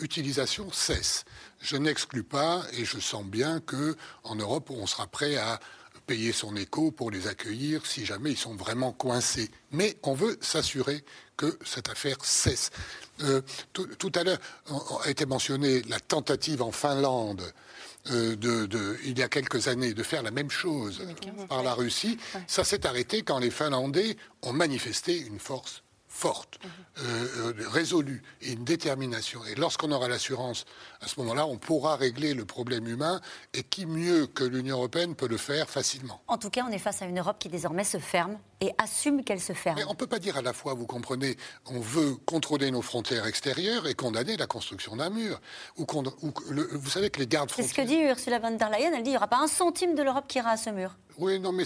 utilisation cesse. Je n'exclus pas, et je sens bien que Europe, on sera prêt à payer son écho pour les accueillir si jamais ils sont vraiment coincés. Mais on veut s'assurer que cette affaire cesse. Euh, tout, à l'heure a été mentionné la tentative en Finlande euh, de, il y a quelques années de faire la même chose par la Russie. Ça s'est arrêté quand les Finlandais ont manifesté une force forte, euh, résolue et une détermination. Et lorsqu'on aura l'assurance, à ce moment-là, on pourra régler le problème humain. Et qui mieux que l'Union européenne peut le faire facilement En tout cas, on est face à une Europe qui désormais se ferme et assume qu'elle se ferme. Mais on ne peut pas dire à la fois, vous comprenez, on veut contrôler nos frontières extérieures et condamner la construction d'un mur. Ou, vous savez que les gardes frontières... C'est ce que dit Ursula von der Leyen. Elle dit qu'il n'y aura pas un centime de l'Europe qui ira à ce mur. Oui, non, mais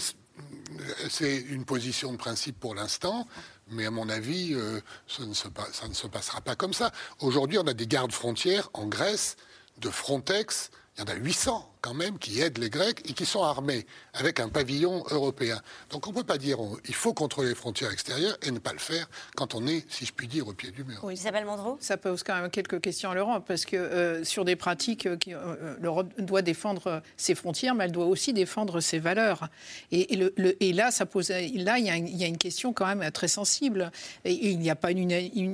c'est une position de principe pour l'instant. Mais à mon avis, euh, ça, ne se, ça ne se passera pas comme ça. Aujourd'hui, on a des gardes frontières en Grèce de Frontex. Il y en a 800 quand même qui aident les Grecs et qui sont armés avec un pavillon européen. Donc on ne peut pas dire il faut contrôler les frontières extérieures et ne pas le faire quand on est, si je puis dire, au pied du mur. Oui, Isabelle Mandreau Ça pose quand même quelques questions à l'Europe parce que euh, sur des pratiques, euh, euh, l'Europe doit défendre ses frontières, mais elle doit aussi défendre ses valeurs. Et, le, et là, ça pose, là, il y, a une, il y, a une question quand même très sensible. Et, il n'y a pas une,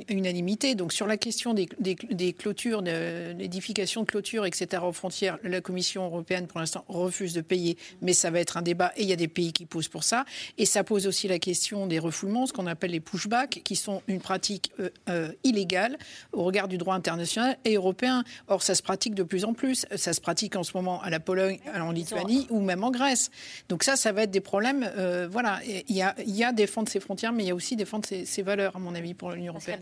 unanimité. Donc sur la question des, des, des clôtures, de l'édification de clôtures, etc. aux frontières, la Commission européenne, pour l'instant, refuse de payer, mais ça va être un débat et il y a des pays qui posent pour ça. Et ça pose aussi la question des refoulements, ce qu'on appelle les pushbacks, qui sont une pratique euh, euh, illégale au regard du droit international et européen. Or, ça se pratique de plus en plus. Ça se pratique en ce moment à la Pologne, en Lituanie ou même en Grèce. Donc ça, ça va être des problèmes. Euh, voilà, il y, a, il y a défendre ses frontières, mais il y a aussi défendre ses, ses valeurs, à mon avis, pour l'Union européenne.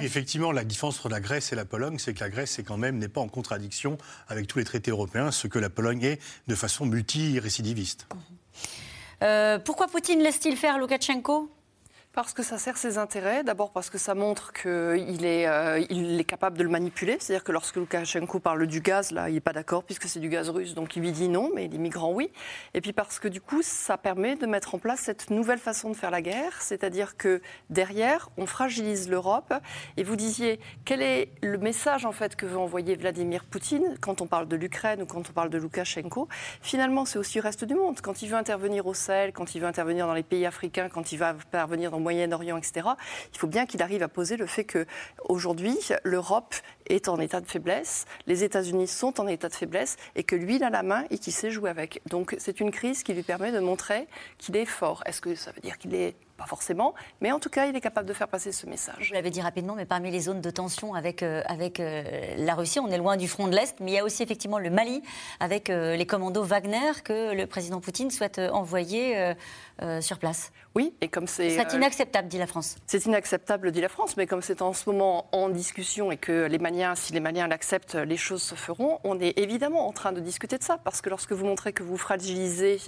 Effectivement, la différence entre la Grèce et la Pologne, c'est que la Grèce, c'est quand même n'est pas en contradiction avec tous les traités européens, ce que la Pologne est de façon multirécidiviste. Euh, pourquoi Poutine laisse-t-il faire Loukachenko? Parce que ça sert ses intérêts. D'abord parce que ça montre qu'il est, euh, est capable de le manipuler. C'est-à-dire que lorsque Loukachenko parle du gaz, là, il n'est pas d'accord puisque c'est du gaz russe. Donc il lui dit non, mais les migrants, oui. Et puis parce que du coup, ça permet de mettre en place cette nouvelle façon de faire la guerre. C'est-à-dire que derrière, on fragilise l'Europe. Et vous disiez, quel est le message en fait que veut envoyer Vladimir Poutine quand on parle de l'Ukraine ou quand on parle de Loukachenko? Finalement, c'est aussi le reste du monde. Quand il veut intervenir au Sahel, quand il veut intervenir dans les pays africains, quand il va intervenir dans Moyen-Orient, etc., il faut bien qu'il arrive à poser le fait que aujourd'hui l'Europe est en état de faiblesse, les États-Unis sont en état de faiblesse et que lui, il a la main et qu'il sait jouer avec. Donc c'est une crise qui lui permet de montrer qu'il est fort. Est-ce que ça veut dire qu'il est pas forcément, mais en tout cas, il est capable de faire passer ce message. Vous l'avez dit rapidement, mais parmi les zones de tension avec, euh, avec euh, la Russie, on est loin du front de l'Est, mais il y a aussi effectivement le Mali avec euh, les commandos Wagner que le président Poutine souhaite envoyer sur place. Oui, et comme c'est. C'est inacceptable, dit la France. C'est inacceptable, dit la France, mais comme c'est en ce moment en discussion et que les Maliens, si les Maliens l'acceptent, les choses se feront, on est évidemment en train de discuter de ça, parce que lorsque vous montrez que vous fragilisez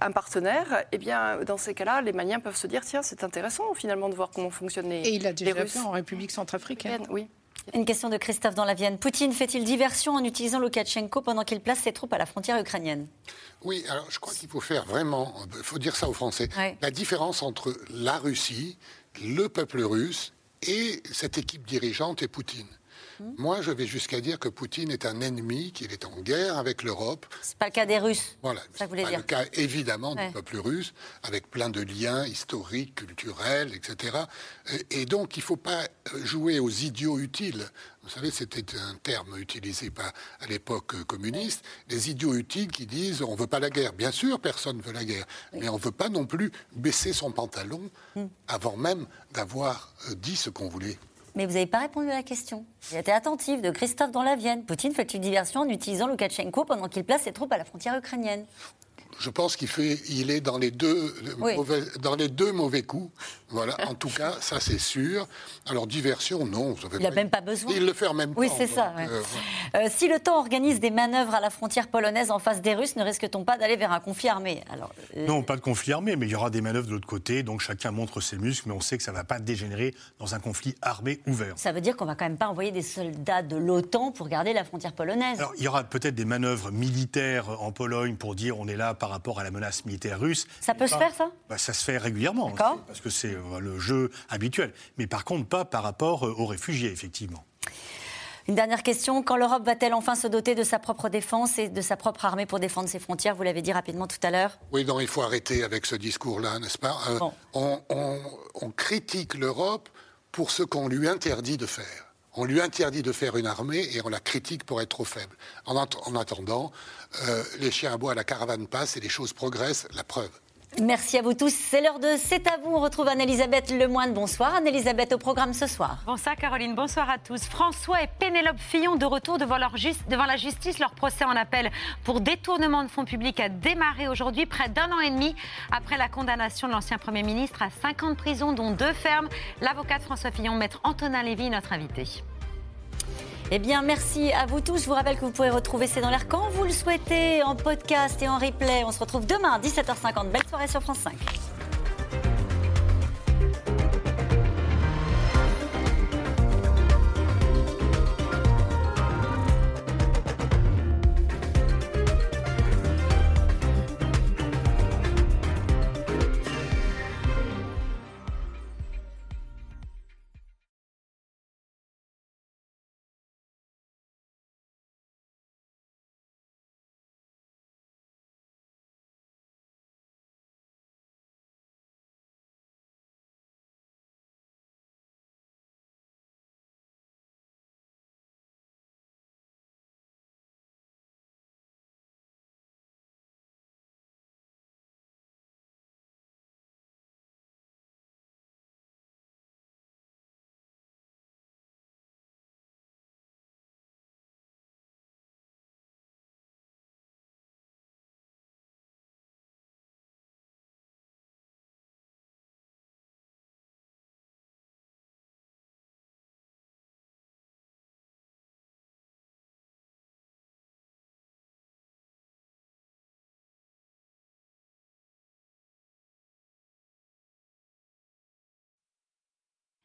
un partenaire, eh bien, dans ces cas-là, les Maliens peuvent se dire c'est intéressant finalement de voir comment fonctionnent les. Et il a déjà fait en République centrafricaine. Oui. Une question de Christophe dans la Vienne. Poutine fait-il diversion en utilisant Loukachenko pendant qu'il place ses troupes à la frontière ukrainienne? Oui, alors je crois qu'il faut faire vraiment, il faut dire ça aux Français, la différence entre la Russie, le peuple russe et cette équipe dirigeante et Poutine. Hmm. Moi, je vais jusqu'à dire que Poutine est un ennemi, qu'il est en guerre avec l'Europe. C'est pas le cas des Russes. Voilà. Ça voulait dire. le cas évidemment du peuple russe, avec plein de liens historiques, culturels, etc. Et donc, il ne faut pas jouer aux idiots utiles. Vous savez, c'était un terme utilisé à l'époque communiste, les idiots utiles qui disent on ne veut pas la guerre. Bien sûr, personne ne veut la guerre, mais on ne veut pas non plus baisser son pantalon hmm. avant même d'avoir euh, dit ce qu'on voulait. Mais vous n'avez pas répondu à la question. Été attentif de Christophe dans la Vienne. Poutine fait une diversion en utilisant Loukachenko pendant qu'il place ses troupes à la frontière ukrainienne je pense qu'il fait, il est dans les deux, mauvais, dans les deux mauvais coups. Voilà, en tout cas, ça c'est sûr. Alors diversion, non. il n'a même pas besoin. Il le fait même oui, pas. Oui, c'est ça. Euh, euh, si le temps organise des manœuvres à la frontière polonaise en face des Russes, ne risque-t-on pas d'aller vers un conflit armé? Alors, euh, Non, pas de conflit armé, mais il y aura des manœuvres de l'autre côté. Donc chacun montre ses muscles, mais on sait que ça ne va pas dégénérer dans un conflit armé ouvert. Ça veut dire qu'on va quand même pas envoyer des soldats de l'OTAN pour garder la frontière polonaise. Alors il y aura peut-être des manœuvres militaires en Pologne pour dire on est là par rapport à la menace militaire russe. Ça peut se faire, ça bah, Ça se fait régulièrement. Parce que c'est euh, le jeu habituel. Mais par contre, pas par rapport euh, aux réfugiés, effectivement. Une dernière question. Quand l'Europe va-t-elle enfin se doter de sa propre défense et de sa propre armée pour défendre ses frontières? Vous l'avez dit rapidement tout à l'heure. Oui, non, il faut arrêter avec ce discours-là, n'est-ce pas? Euh, on critique l'Europe pour ce qu'on lui interdit de faire. On lui interdit de faire une armée et on la critique pour être trop faible. En, attendant, euh, les chiens à bois, la caravane passe et les choses progressent, la preuve. Merci à vous tous. C'est l'heure de C'est à vous. On retrouve Anne-Elisabeth Lemoine. Bonsoir. Anne-Elisabeth au programme ce soir. Bonsoir Caroline. Bonsoir à tous. François et Pénélope Fillon de retour devant, la justice. Leur procès en appel pour détournement de fonds publics a démarré aujourd'hui, près d'un an et demi après la condamnation de l'ancien Premier ministre à 50 prisons, dont deux fermes. L'avocat de François Fillon, maître Antonin Lévy, notre invité. Eh bien, merci à vous tous. Je vous rappelle que vous pouvez retrouver C'est dans l'air quand vous le souhaitez, en podcast et en replay. On se retrouve demain à 17h50. Belle soirée sur France 5.